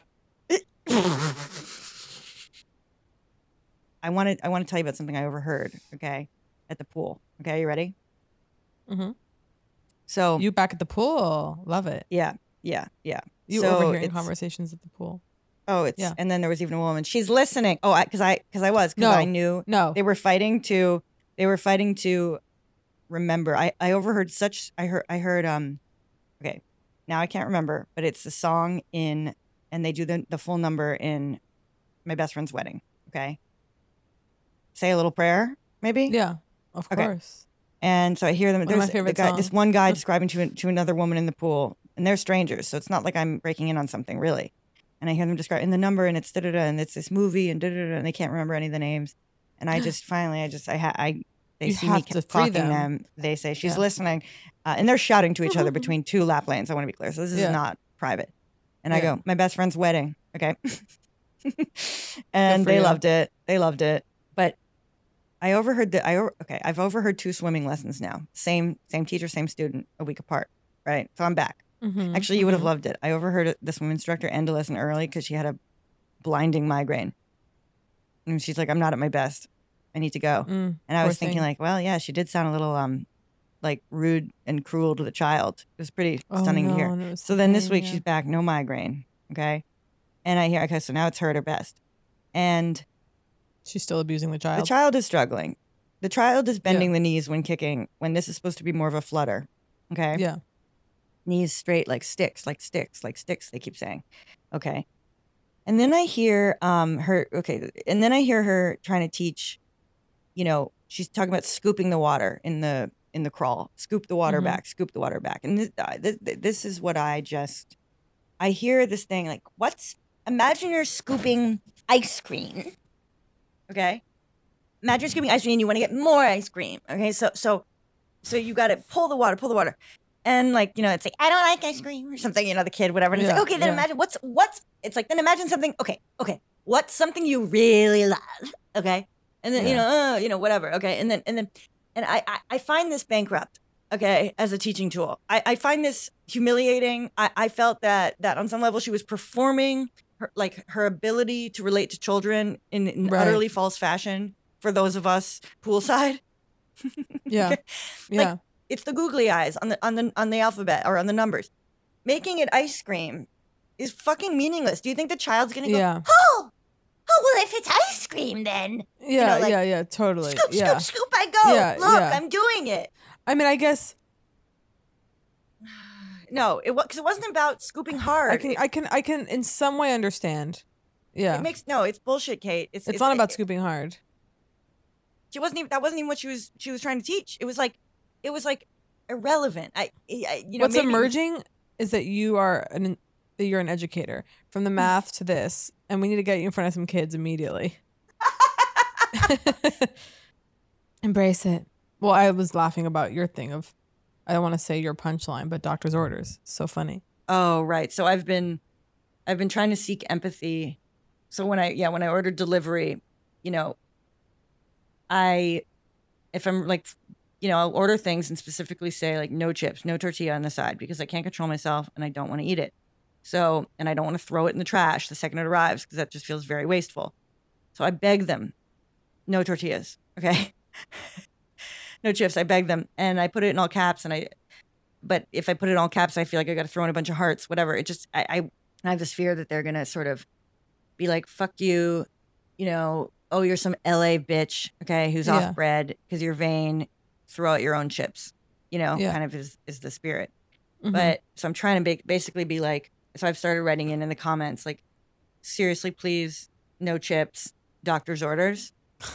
I wanted. I want to tell you about something I overheard. Okay, at the pool. Okay, you ready? Mm-hmm. So You back at the pool. Love it. yeah, yeah, yeah. You So overhearing conversations at the pool. Oh, it's Yeah. and then there was even a woman. She's listening. Oh, I because I because I was because No. I knew No. they were fighting to they were fighting to remember. I I overheard such. I heard I heard um. Now I can't remember, but it's the song in and they do the the full number in my best friend's wedding. Okay. Say a little prayer, maybe. Yeah, of Okay. course. And so I hear them. One There's the favorite guy, this one guy describing to to another woman in the pool, and they're strangers, so it's not like I'm breaking in on something really. And I hear them describe in the number, and it's da da da, and it's this movie, and da da da, and they can't remember any of the names. And I *gasps* just finally, I just, I, ha- I, they You see me have to free talking them. them. They say she's Yeah. listening, uh, and they're shouting to each other *laughs* between two lap lanes. I want to be clear, so this is Yeah. not private. And I go, my best friend's wedding, okay, *laughs* and they you. loved it. They loved it, but I overheard that. I okay. I've overheard two swimming lessons now. Same same teacher, same student, a week apart. Right. So I'm back. Mhm, Actually, you would have loved it. I overheard the swim instructor end a lesson early because she had a blinding migraine, and she's like, "I'm not at my best. I need to go." Mm, and I was thinking, thing. like, well, yeah, she did sound a little um, like rude and cruel to the child. It was pretty Oh, stunning to hear. So then this week yeah. she's back, no migraine. Okay, and I hear okay, so now it's her at her best, and she's still abusing the child. the child is struggling. The child is bending the knees when kicking, when this is supposed to be more of a flutter. Okay. Yeah. Knees straight like sticks, like sticks, like sticks, they keep saying. Okay. And then I hear um her okay, and then I hear her trying to teach, you know, she's talking about scooping the water in the in the crawl. Scoop the water Mhm. back, scoop the water back. And this, uh, this this is what I just I hear this thing like, what's imagine you're scooping ice cream. Okay? Imagine you're scooping ice cream and you want to get more ice cream. Okay, so so so you got to pull the water, pull the water, and like you know, it's like I don't like ice cream or something. You know, the kid, whatever. And it's like okay, then yeah. imagine what's what's it's like then imagine something. Okay, okay, what's something you really love? Okay, and then you know, uh, you know, whatever. Okay, and then and then and I I, I find this bankrupt. Okay, as a teaching tool, I, I find this humiliating. I, I felt that that on some level she was performing her like her ability to relate to children in, in Right. utterly false fashion for those of us poolside. *laughs* Yeah. Like, Yeah. it's the googly eyes on the on the on the alphabet or on the numbers. Making it ice cream is fucking meaningless. Do you think the child's gonna go? Yeah. Oh, oh well, if it's ice cream, then you Yeah, know, like, yeah, yeah, totally. Scoop, yeah. scoop, scoop! I go. Yeah, Look, yeah. I'm doing it. I mean, I guess *sighs* No, it was because it wasn't about scooping hard. I can, I can, I can, in some way understand Yeah. It makes no, it's bullshit, Kate. It's It's, not about scooping hard. she wasn't even that wasn't even what she was she was trying to teach. It was like it was like irrelevant. I, I you know What's maybe- emerging is that you are an that you're an educator from the mm-hmm. math to this, and we need to get you in front of some kids immediately. *laughs* Embrace it. Well, I was laughing about your thing of I don't want to say your punchline, but doctor's orders. So funny. Oh, right. So I've been I've been trying to seek empathy. So when I yeah, when I ordered delivery, you know, I if I'm like you know, I'll order things and specifically say like no chips, no tortilla on the side because I can't control myself and I don't want to eat it. So, and I don't want to throw it in the trash the second it arrives because that just feels very wasteful. So I beg them, no tortillas, okay? *laughs* no chips. I beg them and I put it in all caps and I but if I put it in all caps, I feel like I got to throw in a bunch of hearts, whatever. It just, I, I, I have this fear that they're going to sort of be like, fuck you, you know, oh, you're some LA bitch, okay, who's Yeah. off bread because you're vain, throw out your own chips, you know, Yeah. kind of is, is the spirit. Mhm. But so I'm trying to ba- basically be like, so I've started writing in in the comments, like, seriously, please, no chips, doctor's orders. *laughs*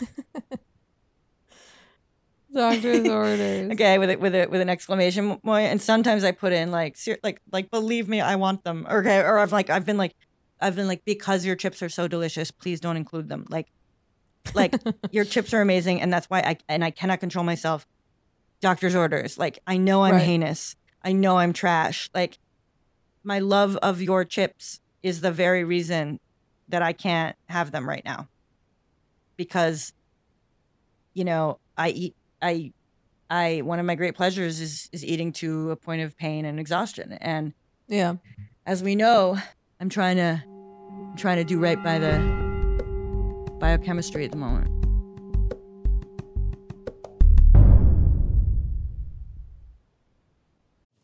doctor's orders. Okay, with it with it with an exclamation point. and sometimes I put in like ser- like like believe me, I want them. Okay, or I've like I've been like I've been like because your chips are so delicious, please don't include them. Like like *laughs* your chips are amazing, and that's why I and I cannot control myself. Doctor's orders. Like I know I'm Right. heinous. I know I'm trash. Like my love of your chips is the very reason that I can't have them right now. Because you know, I eat I I one of my great pleasures is is eating to a point of pain and exhaustion. And Yeah. as we know, I'm trying to I'm trying to do right by the biochemistry at the moment.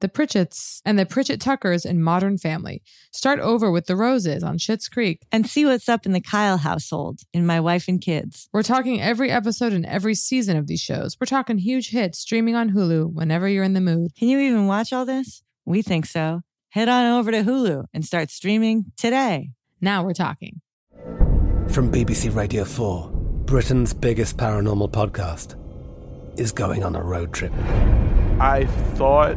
the Pritchetts, and the Pritchett Tuckers in Modern Family. Start over with the Roses on Schitt's Creek. And see what's up in the Kyle household in My Wife and Kids. We're talking every episode and every season of these shows. We're talking huge hits streaming on Hulu whenever you're in the mood. Can you even watch all this? We think so. Head on over to Hulu and start streaming today. Now we're talking. From BBC Radio 4, Britain's biggest paranormal podcast is going on a road trip. I thought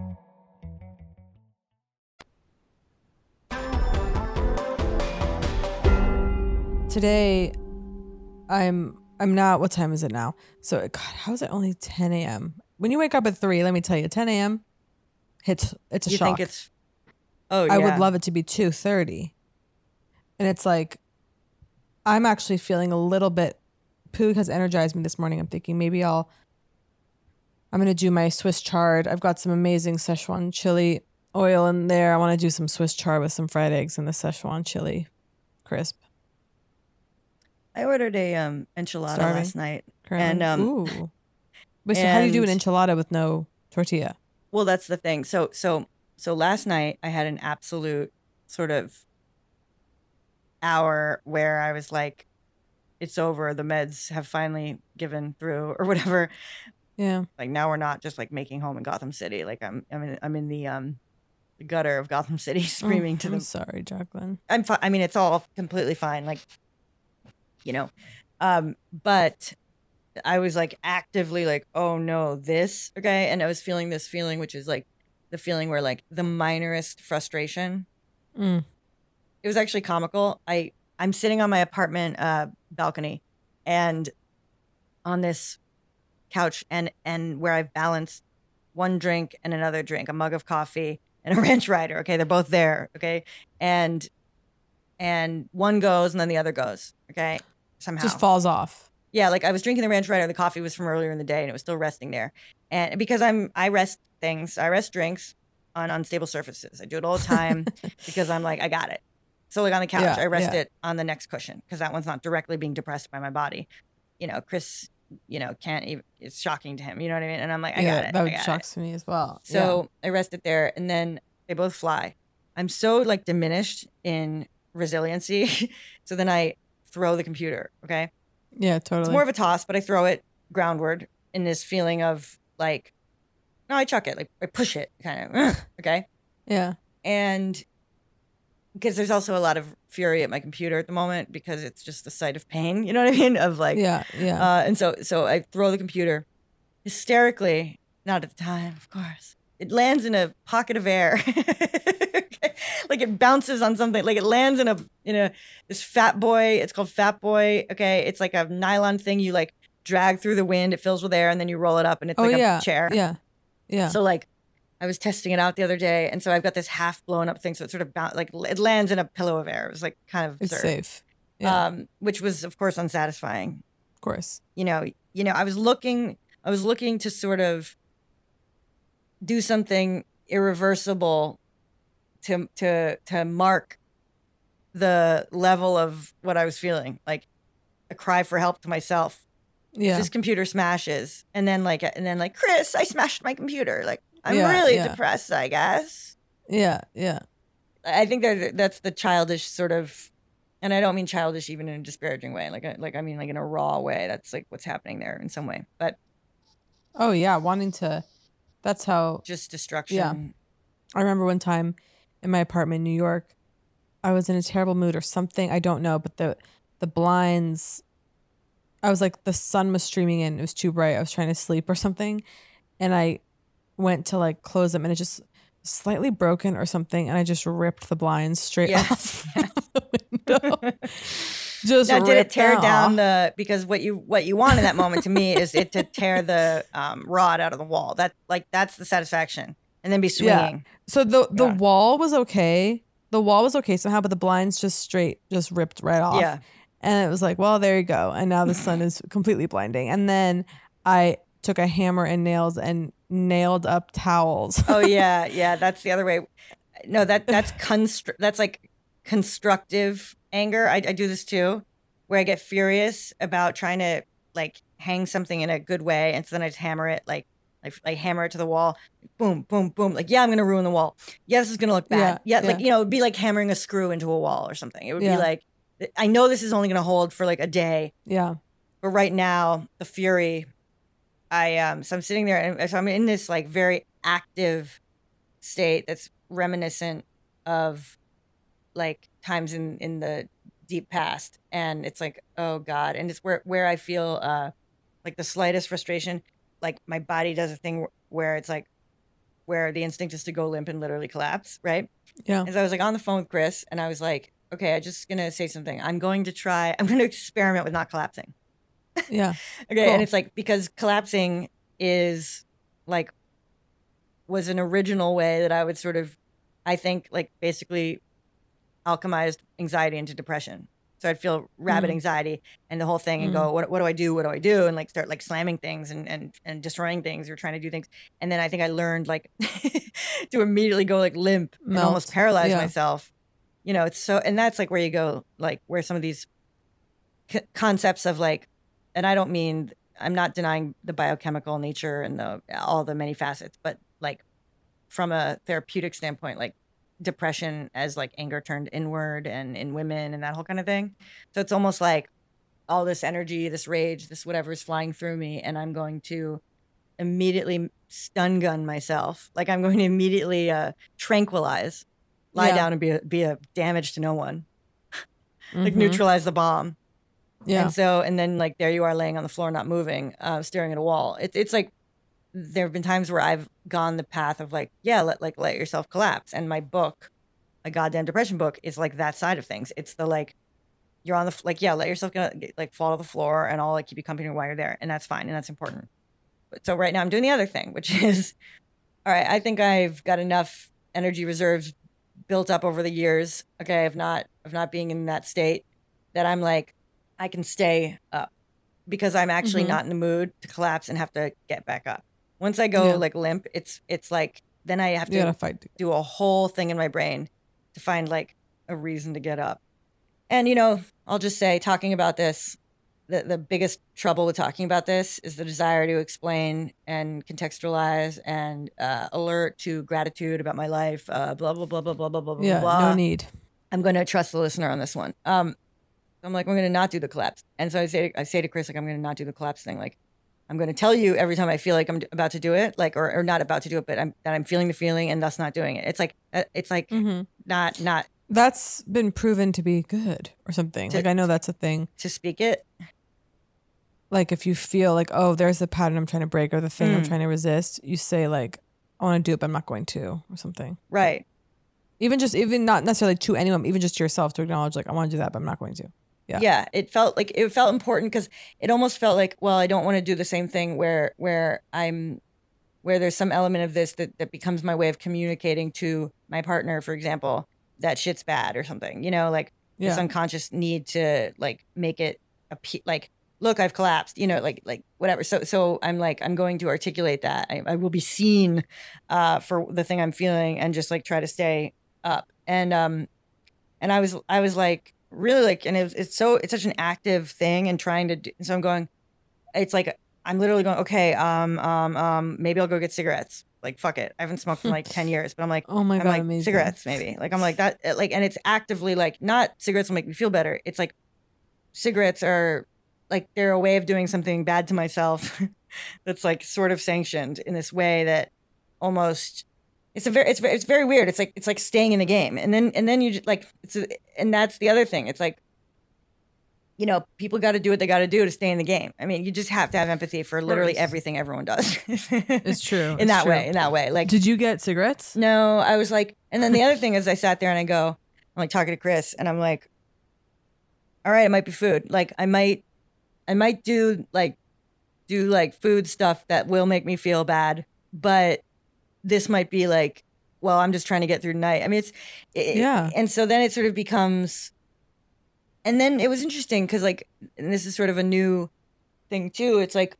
Today, I'm I'm not. What time is it now? So God, how is it only 10 a.m. When you wake up at three, let me tell you, 10 a.m. Hits. It's a You shock. think it's? Oh, I yeah. would love it to be 2:30. And it's like I'm actually feeling a little bit Poog has energized me this morning. I'm thinking maybe I'll I'm going to do my Swiss chard. I've got some amazing Szechuan chili oil in there. I want to do some Swiss chard with some fried eggs and the Szechuan chili crisp. I ordered a um enchilada Starving. last night, and um, Ooh. Wait, so how do you do an enchilada with no tortilla? Well, that's the thing. So so so last night I had an absolute sort of hour where I was like, it's over. The meds have finally given through, or whatever. Yeah. Like now we're not just like making home in Gotham City. Like I'm I'm in, I'm in the um the gutter of Gotham City, *laughs* screaming oh, to them. I'm sorry, Jacqueline. I'm fine. I mean, it's all completely fine. Like, you know, um, but I was like actively like, oh no, this okay, and I was feeling this feeling, which is like the feeling where like the minorest frustration. Mm. It was actually comical. I I'm sitting on my apartment uh, balcony, and on this couch, and and where I've balanced one drink and another drink, a mug of coffee and a *laughs* ranch rider. Okay, they're both there. Okay, and and one goes and then the other goes. Okay, somehow Just falls off. yeah, like I was drinking the ranch right, rider. The coffee was from earlier in the day, and it was still resting there. And because I'm, I rest things. I rest drinks on unstable surfaces. I do it all the time *laughs* because I'm like, I got it. So like on the couch, Yeah, I rest yeah. it on the next cushion because that one's not directly being depressed by my body. You know, Chris, you know, can't even. It's shocking to him. You know what I mean? And I'm like, I yeah, got it. that got it. shocks me as well. Yeah. So I rest it there, and then they both fly. I'm so like diminished in resiliency. *laughs* so then I throw the computer. Okay. yeah, totally. It's more of a toss, but I throw it groundward in this feeling of like, no, I chuck it, like I push it, kind of. *laughs* okay. yeah. And because there's also a lot of fury at my computer at the moment because it's just the sight of pain. *laughs* You know what I mean? Of like, Yeah, yeah. Uh, and so, so I throw the computer hysterically, not at the time, of course. It lands in a pocket of air. *laughs* Like it bounces on something. Like it lands in a in a this fat boy. It's called Fat Boy. Okay, it's like a nylon thing you like drag through the wind. It fills with air, and then you roll it up, and it's oh like yeah. a chair. Yeah. Yeah. So like, I was testing it out the other day, and so I've got this half blown up thing. So it sort of like it lands in a pillow of air. It was like kind of it's safe. Yeah. Um, which was of course unsatisfying. of course. You know, you know, I was looking, I was looking to sort of do something irreversible to to to mark the level of what I was feeling, like a cry for help to myself. Yeah. This computer smashes, and then like, and then like, Chris, I smashed my computer. Like, I'm Yeah, really yeah. depressed. I guess. Yeah. Yeah. I think that that's the childish sort of, and I don't mean childish even in a disparaging way. Like, uh, like I mean like in a raw way. That's like what's happening there in some way. But Oh yeah, wanting to. That's how. just destruction. Yeah. I remember one time in my apartment in New York, I was in a terrible mood or something. I don't know, but the the blinds. I was like the sun was streaming in. It was too bright. I was trying to sleep or something, and I went to like close them, and it just slightly broken or something, and I just ripped the blinds straight Yeah. *laughs* off *laughs* the window. Just now, did it tear them down the because what you what you want in that moment to me is it to tear the um, rod out of the wall. That like that's the satisfaction, and then be swinging. Yeah. So the the Yeah. wall was okay. The wall was okay somehow, but the blinds just straight just ripped right off. Yeah. And it was like, well, there you go. And now the sun is completely blinding. And then I took a hammer and nails and nailed up towels. oh *laughs* yeah, yeah. That's the other way. No, that that's constr- That's like constructive anger. I, I do this too, where I get furious about trying to like hang something in a good way, and so then I just hammer it like. Like, like hammer it to the wall, boom, boom, boom. Like, yeah, I'm gonna ruin the wall. Yeah, this is gonna look bad. Yeah, Yeah, like you know, it'd be like hammering a screw into a wall or something. It would Yeah. be like, I know this is only gonna hold for like a day, yeah. but right now the fury i um so i'm sitting there and so i'm in this like very active state that's reminiscent of like times in in the deep past and it's like oh god and it's where where i feel uh like the slightest frustration like my body does a thing where it's like where the instinct is to go limp and literally collapse right Yeah. as i was like on the phone with chris and i was like okay i'm just gonna say something i'm going to try i'm gonna experiment with not collapsing Yeah. *laughs* Okay, Cool. and it's like because collapsing is like was an original way that I would sort of, I think, like basically alchemized anxiety into depression. So I'd feel rabid Mhm. anxiety and the whole thing, and Mhm. go, what, what do I do? What do I do? And like start like slamming things and and and destroying things or trying to do things. And then I think I learned like *laughs* to immediately go like limp and almost Melt. paralyze Yeah. myself. You know, it's so, and that's like where you go, like where some of these c- concepts of like and I don't mean I'm not denying the biochemical nature and the all the many facets, but like from a therapeutic standpoint, like depression as like anger turned inward and in women and that whole kind of thing. So it's almost like all this energy, this rage, this whatever is flying through me, and I'm going to immediately stun gun myself. Like I'm going to immediately uh, tranquilize, lie Yeah. down and be a, be a damage to no one, *laughs* like Mhm. neutralize the bomb. Yeah. And so, and then like there you are laying on the floor, not moving, uh, staring at a wall. It's it's like there have been times where I've gone the path of like, yeah, let like let yourself collapse. And my book, a goddamn depression book, is like that side of things. It's the like you're on the like yeah, let yourself go, get, like fall to the floor, and I'll like keep you company while you're there, and that's fine and that's important. But so right now I'm doing the other thing, which *laughs* is all right. I think I've got enough energy reserves built up over the years. Okay, of not of not being in that state that I'm like I can stay up because I'm actually Mhm. not in the mood to collapse and have to get back up. Once I go yeah. like limp, it's it's like then I have to fight. do a whole thing in my brain to find like a reason to get up. And you know, I'll just say talking about this, the, the biggest trouble with talking about this is the desire to explain and contextualize and uh, alert to gratitude about my life, uh, blah, blah, blah, blah, blah, blah, blah, yeah, blah. No need. I'm going to trust the listener on this one. Um, I'm like, I'm going to not do the collapse. And so I say, I say to Chris, like, I'm going to not do the collapse thing. Like, I'm going to tell you every time I feel like I'm about to do it, like, or, or not about to do it, but I'm that I'm feeling the feeling and thus not doing it. It's like, uh, it's like Mhm. not not That's been proven to be good or something. To- like I know that's a thing. to speak it. Like if you feel like, oh, there's the pattern I'm trying to break or the thing I'm Mm. trying to resist, you say like, I want to do it, but I'm not going to, or something. Right. Even just even not necessarily to anyone, even just to yourself to acknowledge like I want to do that, but I'm not going to. Yeah. Yeah. It felt like it felt important because it almost felt like, well, I don't want to do the same thing where where I'm where there's some element of this that, that becomes my way of communicating to my partner, for example, that shit's bad or something. You know, like this unconscious need to like make it appe- like look i've collapsed you know like like whatever so so i'm like i'm going to articulate that i, I will be seen uh for the thing i'm feeling and just like try to stay up and um and i was i was like really like and it was, it's so it's such an active thing and trying to do so i'm going it's like i'm literally going okay um um um maybe i'll go get cigarettes. Like fuck it. I haven't smoked in like 10 *laughs* years but i'm like Oh my I'm god, like amazing. cigarettes maybe. Like i'm like that like and it's actively like not cigarettes will make me feel better. It's like cigarettes are like they're a way of doing something bad to myself *laughs* that's like sort of sanctioned in this way that almost it's a very it's very it's very weird it's like it's like staying in the game and then and then you just like it's a, and that's the other thing it's like you know people got to do what they got to do to stay in the game i mean you just have to have empathy for literally everything everyone does *laughs* It's true. in it's that true. way in that way like Did you get cigarettes? no, I was like, and then the other thing is, I sat there and I go, I'm like talking to Chris, and I'm like, all right, it might be food. Like, I might, I might do like, do like food stuff that will make me feel bad, but this might be like, well, I'm just trying to get through the night. I mean, it's, it, Yeah. And so then it sort of becomes, and then it was interesting because like, and this is sort of a new thing too. It's like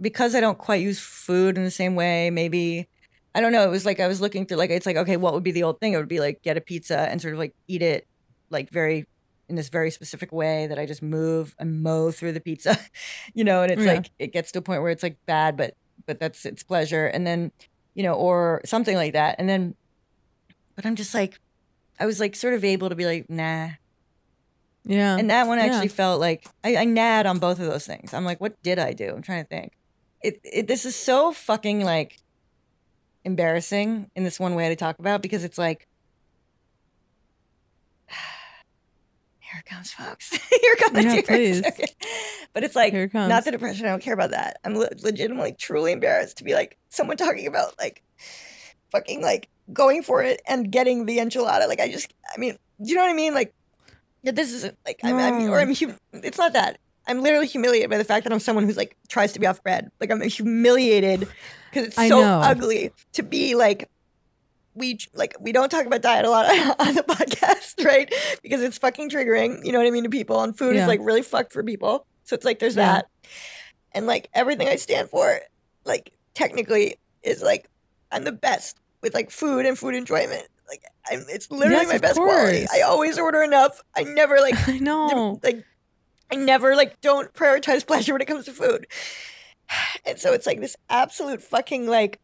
because I don't quite use food in the same way, maybe I don't know. It was like I was looking through like it's like, okay, what would be the old thing? It would be like get a pizza and sort of like eat it like very in this very specific way that I just move and mow through the pizza. *laughs* you know, and it's Yeah. like it gets to a point where it's like bad, but but that's its pleasure. And then, you know, or something like that. And then but I'm just like I was like sort of able to be like, nah. Yeah. And that one Yeah. actually felt like I, I nad on both of those things. I'm like, what did I do? I'm trying to think. It, it this is so fucking like embarrassing in this one way to talk about because it's like comes, folks. *laughs* Here comes the Yeah, tears. Okay. But it's like Here it not the depression. I don't care about that. I'm le- legitimately, truly embarrassed to be like someone talking about like fucking like going for it and getting the enchilada. Like I just, I mean, do you know what I mean? Like that this isn't like I'm, I'm or I'm. Hum- it's not that. I'm literally humiliated by the fact that I'm someone who's like tries to be off bread. Like I'm humiliated because it's I so know. ugly to be like we like we don't talk about diet a lot *laughs* on the podcast, *laughs* right? Because it's fucking triggering, you know what I mean, to people. And food Yeah. is like really fucked for people. So it's like there's Yeah. that. And like everything I stand for, like technically is like I'm the best with like food and food enjoyment. Like I'm it's literally Yes, my best quality. I always order enough. I never like *laughs* I know. like I never like don't prioritize pleasure when it comes to food. *sighs* And so it's like this absolute fucking like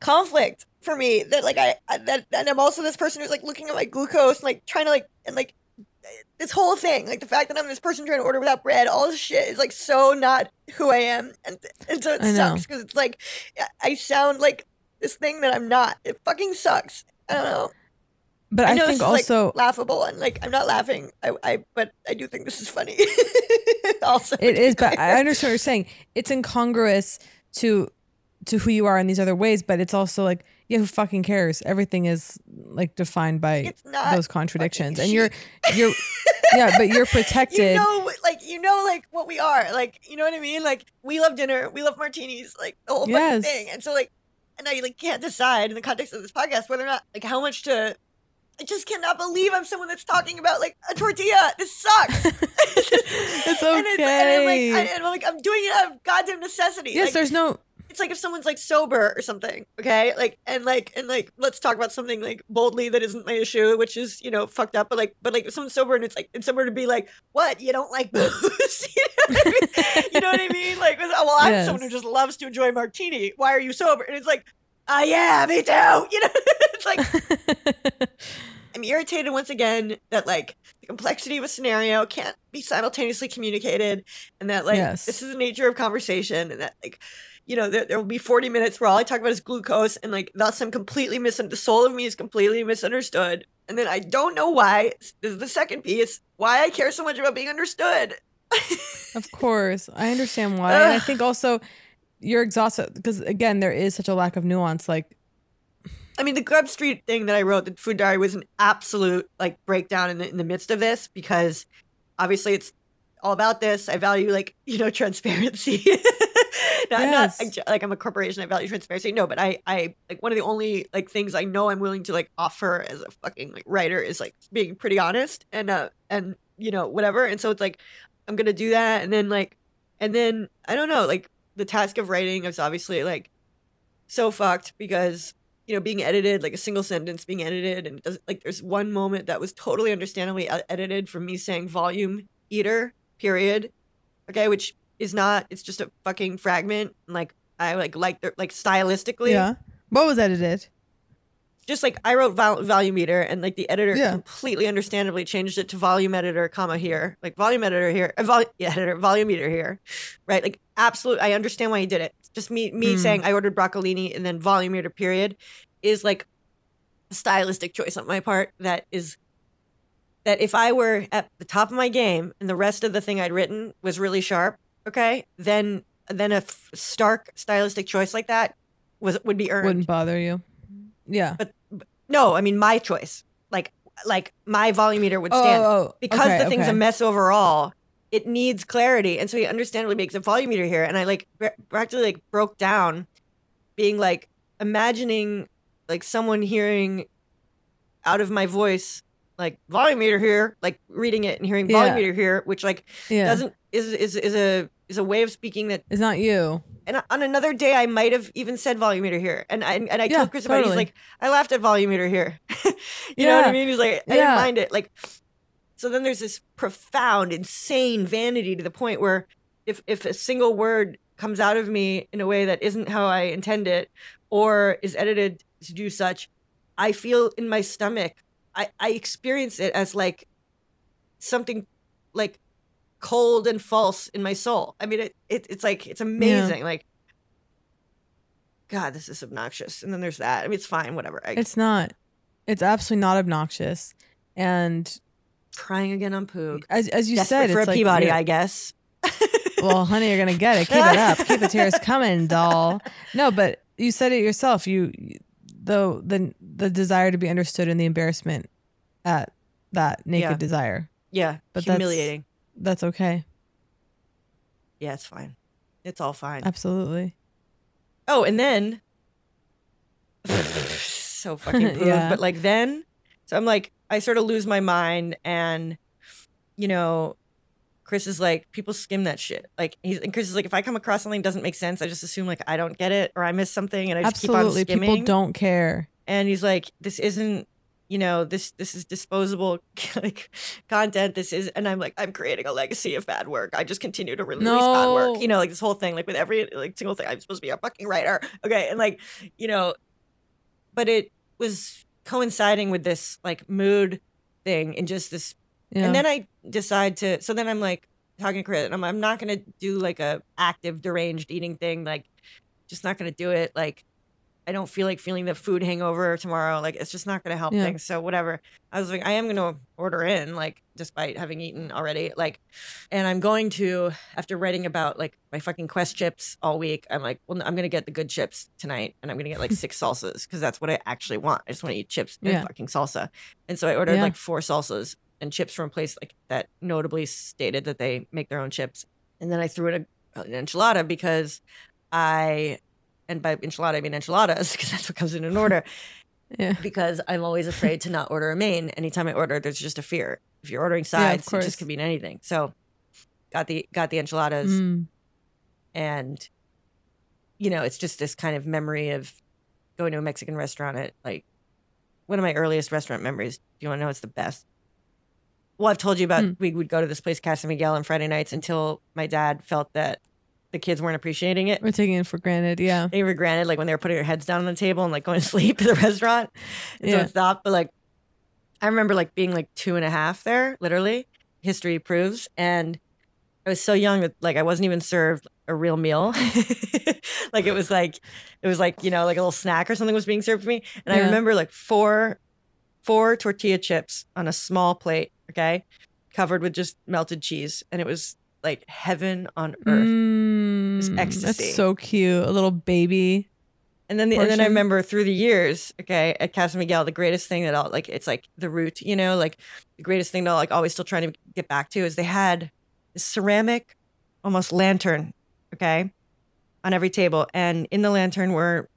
conflict for me that like I, I that and I'm also this person who's like looking at my glucose and like trying to like and like this whole thing like the fact that I'm this person trying to order without bread all this shit is like so not who I am. And and so it I sucks because it's like I sound like this thing that I'm not. It fucking sucks. I don't know. But I, know think is, like, also laughable and like I'm not laughing. I, I but I do think this is funny. *laughs* Also it is, but *laughs* I understand what you're saying. It's incongruous to to who you are in these other ways, but it's also like, yeah, who fucking cares? Everything is like defined by those contradictions, and you're you're *laughs* yeah, but you're protected. You know, like you know, like what we are. Like you know what I mean. Like we love dinner, we love martinis, like the whole Yes. fucking thing. And so like, and I like can't decide in the context of this podcast whether or not like how much to. I just cannot believe I'm someone that's talking about like a tortilla. This sucks. *laughs* it's okay. *laughs* and, it's, and I'm like, I, I'm like, I'm doing it out of goddamn necessity. yes, Like, there's no it's like if someone's like sober or something, okay? Like and like and like let's talk about something like boldly that isn't my issue, which is, you know, fucked up, but like but like if someone's sober and it's like and someone to be like, What, you don't like booze? *laughs* you, know what I mean? You know what I mean? Like well, I'm Yes. someone who just loves to enjoy martini. Why are you sober? And it's like, Ah yeah, me too. *laughs* You know, it's like *laughs* I'm irritated once again that like the complexity of a scenario can't be simultaneously communicated, and that like Yes. this is the nature of conversation, and that like you know there, there will be 40 minutes where all I talk about is glucose, and like thus I'm completely misunderstood. The soul of me is completely misunderstood, and then I don't know why. This is the second piece. Why I care so much about being understood. *laughs* Of course, I understand why, and I think also you're exhausted because again, there is such a lack of nuance. Like, I mean, the Grub Street thing that I wrote, the Food Diary, was an absolute like breakdown in the in the midst of this because obviously it's all about this. I value like you know *laughs* transparency. *laughs* not, Yes. not like, I'm a corporation. I value transparency. No, but I I like one of the only like things I know I'm willing to like offer as a fucking like writer is like being pretty honest and uh and you know whatever. And so it's like I'm gonna do that, and then like and then I don't know like the task of writing is obviously like so fucked because you know being edited like a single sentence being edited and it doesn't like there's one moment that was totally understandably e- edited from me saying volume eater period okay which is not it's just a fucking fragment and like i like like the- like stylistically yeah, what was edited? just like I wrote vol- volume eater and like the editor Yeah. completely understandably changed it to volume editor, comma here, like volume editor here, uh, vol- yeah, editor, volume eater here, right? Like absolute. I understand why he did it. Just me, me Hmm. saying I ordered broccolini and then volume eater period is like a stylistic choice on my part. That is that if I were at the top of my game and the rest of the thing I'd written was really sharp, okay, then then a f- stark stylistic choice like that was would be earned. Wouldn't bother you. Yeah, But, but no, I mean my choice. Like like my volume eater would Oh, stand oh, oh, because okay, the thing's a mess overall. It needs clarity, and so he understandably makes a volume eater here. And I like pr- practically like broke down, being like imagining like someone hearing out of my voice like volume eater here, like reading it and hearing volume Yeah. meter here, which like Yeah. doesn't is is is a is a way of speaking that is not you. and on another day, I might have even said volume eater here. And I and I Yeah, told Chris about it. He's like, I laughed at volume eater here. *laughs* you know what I mean? He's like, I Yeah. didn't mind it. Like, so then there's this profound, insane vanity to the point where if if a single word comes out of me in a way that isn't how I intend it, or is edited to do such, I feel in my stomach. I I experience it as like something like cold and false in my soul. I mean, it, it it's like it's amazing. Like, God, this is obnoxious. And then there's that. I mean, it's fine, whatever. I, It's not. It's absolutely not obnoxious. And crying again on Poog. As as you Desperate said, for it's a like Peabody, you're- I guess. *laughs* well, honey, you're gonna get it. Keep it up. Keep the tears coming, doll. No, but you said it yourself. You, the the the desire to be understood and the embarrassment at that naked Yeah. desire. Yeah, But humiliating. That's okay. Yeah, it's fine. It's all fine. Absolutely. Oh, and then *laughs* so fucking. *laughs* Yeah. But like then, so I'm like, I sort of lose my mind, and you know, Chris is like, people skim that shit. Like he's and Chris is like, if I come across something that doesn't make sense, I just assume like I don't get it or I miss something, and I just Absolutely. keep on skimming. People don't care. and he's like this isn't you know this this is disposable *laughs* like content. This is and i'm like i'm creating a legacy of bad work. I just continue to release bad work you know like this whole thing like with every like single thing i'm supposed to be a fucking writer. Okay and like you know but it was coinciding with this like mood thing and just this Yeah. and then i decide to so then i'm like talking to chris and i'm, I'm not gonna do like a active deranged eating thing like just not gonna do it like I don't feel like feeling the food hangover tomorrow. Like it's just not going to help Yeah. things. So whatever. I was like, I am going to order in, like, despite having eaten already. Like, and I'm going to after writing about like my fucking Quest chips all week. I'm like, well, I'm going to get the good chips tonight, and I'm going to get like *laughs* six salsas because that's what I actually want. I just want to eat chips and Yeah. fucking salsa. And so I ordered Yeah. like four salsas and chips from a place like that notably stated that they make their own chips. And then I threw in a, an enchilada because I, and by enchilada I mean enchiladas *laughs* because that's what comes in an order. *laughs* Yeah. Because I'm always afraid to not order a main. Anytime I order, there's just a fear. If you're ordering Yeah, sides, it just could mean anything. So, got the got the enchiladas, Mm. and you know, it's just this kind of memory of going to a Mexican restaurant at like one of my earliest restaurant memories. Do you want to know what's the best? Well, I've told you about Mm. we would go to this place, Casa Miguel, on Friday nights until my dad felt that the kids weren't appreciating it. We're taking it for granted. Yeah. They were granted, like when they were putting their heads down on the table and like going to *laughs* sleep at the restaurant. And So Yeah. it stopped. But like, I remember like being like two and a half there, literally. History proves. And I was so young that like I wasn't even served a real meal. *laughs* like it was like, it was like, you know, like a little snack or something was being served to me. And I remember like four, four tortilla chips on a small plate, okay, covered with just melted cheese. And it was like heaven on earth. it was Mm, ecstasy. That's so cute. A little baby. And then, the, and then I remember through the years, okay, at Casa Miguel, the greatest thing that I'll like, it's like the root, you know, like the greatest thing that I'll like always still trying to get back to is they had this ceramic, almost lantern, okay, on every table, and in the lantern were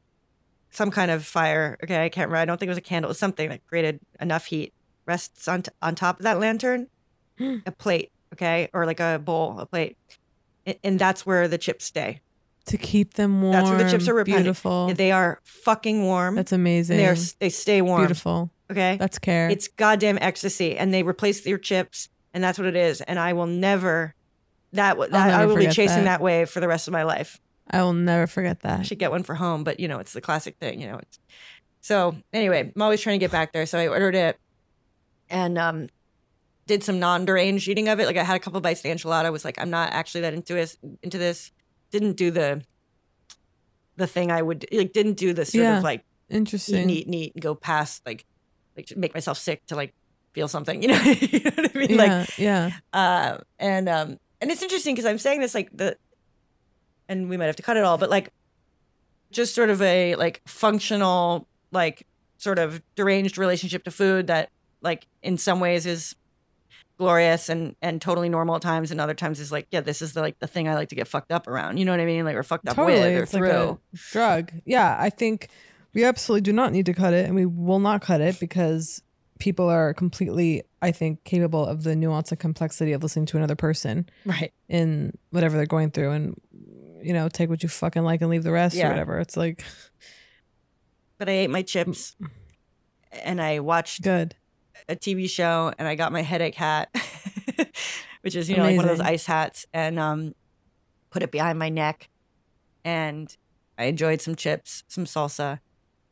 some kind of fire. Okay, I can't remember. I don't think it was a candle. It was something that created enough heat. Rests on t- on top of that lantern, *gasps* a plate, okay, or like a bowl, a plate, and, that's where the chips stay. To keep them warm. That's where the chips are repentant. Beautiful. They are fucking warm. That's amazing. They are. They stay warm. Beautiful. Okay. That's care. It's goddamn ecstasy, and they replace your chips, and that's what it is. And I will never. That, that I will be chasing that. that. wave for the rest of my life. I will never forget that. I should get one for home, but you know it's the classic thing. You know. It's, so anyway, I'm always trying to get back there. So I ordered it, and um, did some non-deranged eating of it. Like I had a couple bites of enchilada. Was like, I'm not actually that into this. Into this. Didn't do the. The thing I would like didn't do the sort Yeah. of like Interesting. and eat and eat and go past like like make myself sick to like feel something. You know, *laughs* you know what I mean? Yeah. Like yeah. uh, and um and it's interesting because I'm saying this like the and we might have to cut it all, but like just sort of a like functional, like sort of deranged relationship to food that like in some ways is glorious and and totally normal at times and other times is like yeah this is the like the thing i like to get fucked up around you know what i mean like we're fucked up Totally. with or It's through like a drug. Yeah. I think we absolutely do not need to cut it and we will not cut it because people are completely, I think, capable of the nuance and complexity of listening to another person right in whatever they're going through and, you know, take what you fucking like and leave the rest Yeah. or whatever. It's like, but i ate my mm. chips and i watched good. A TV show and I got my headache hat, *laughs* which is, you know, like one of those ice hats, and um, put it behind my neck. And I enjoyed some chips, some salsa,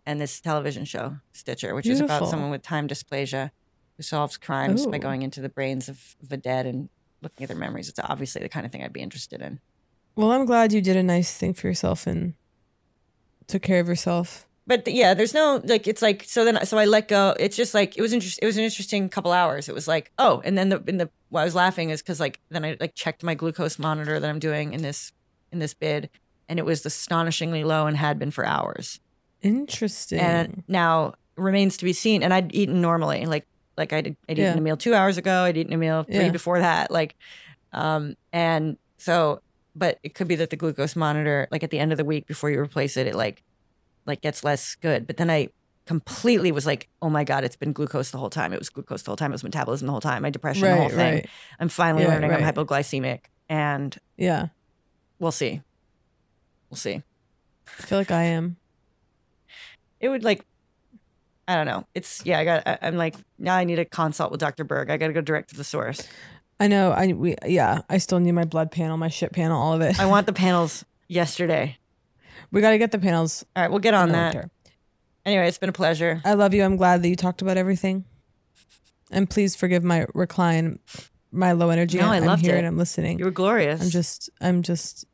and this television show, Stitcher, which is about someone with time dysplasia who solves crimes by going into the brains of the dead and looking at their memories. It's obviously the kind of thing I'd be interested in. Well, I'm glad you did a nice thing for yourself and took care of yourself. But yeah, there's no like it's like so then so I let go. It's just like it was interesting. It was an interesting couple hours. It was like oh, and then the in the why I was laughing is because like then I like checked my glucose monitor that I'm doing in this in this bid, and it was astonishingly low and had been for hours. Interesting. And now remains to be seen. And I'd eaten normally, like like I'd, I'd Yeah. eaten a meal two hours ago. I'd eaten a meal three Yeah. before that. Like, um, and so, but it could be that the glucose monitor, like at the end of the week before you replace it, it like like gets less good. But then I completely was like, oh my god, it's been glucose the whole time. It was glucose the whole time. It was metabolism the whole time. My depression, the whole thing. right. I'm finally Yeah, learning I'm hypoglycemic, and yeah, we'll see. We'll see. I feel like I am. it would like I don't know. It's yeah. I got. I, I'm like now. I need a consult with Dr. Berg. I got to go direct to the source. I know. I we yeah. I still need my blood panel, my shit panel, all of it. I want the *laughs* panels yesterday. We got to get the panels. All right, we'll get on that. winter. Anyway, it's been a pleasure. I love you. I'm glad that you talked about everything. And please forgive my recline, my low energy. No, I I'm loved here it. and I'm listening. You were glorious. I'm just, I'm just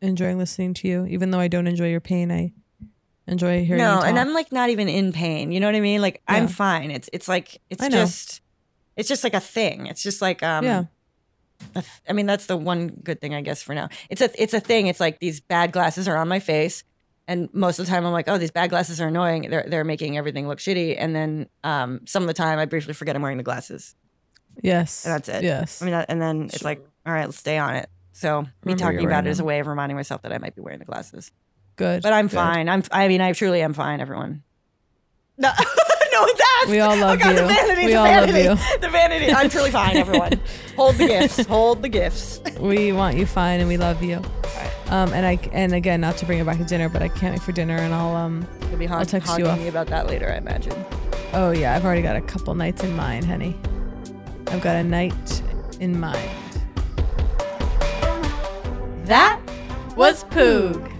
enjoying listening to you, even though I don't enjoy your pain. I enjoy hearing no, and I'm like not even in pain. You know what I mean? Like I'm fine. It's it's like it's just it's just like a thing. It's just like um Yeah. A th- I mean that's the one good thing I guess for now. It's a it's a thing. It's like these bad glasses are on my face. And most of the time I'm like, oh, these bad glasses are annoying. They're they're making everything look shitty. And then um some of the time I briefly forget I'm wearing the glasses. yes. And that's it. Yes. I mean, that- and then it's like, all right, let's stay on it. So me Remember talking about wearing it is a way of reminding myself that I might be wearing the glasses. Good. But I'm good. fine. I'm. I mean, I truly am fine. Everyone. No, *laughs* no one's asked. We all love oh God, you. The vanity. We the all love vanity, you. The vanity. I'm truly fine. Everyone, *laughs* hold the gifts. Hold the gifts. we want you fine and we love you. Um, and I and again, not to bring it back to dinner, but I can't wait for dinner, and I'll um, You'll be I'll hog- text you me about that later. I imagine. Oh yeah, I've already got a couple nights in mind, honey. I've got a night in mind. That was Poog.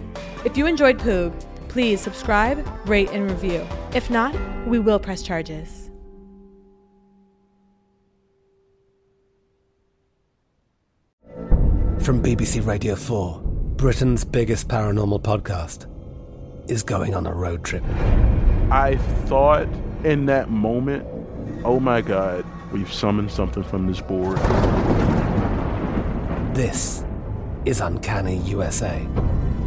If you enjoyed Poog, please subscribe, rate, and review. If not, we will press charges. From BBC Radio 4, Britain's biggest paranormal podcast is going on a road trip. I thought in that moment, oh my God, we've summoned something from this board. This is Uncanny USA.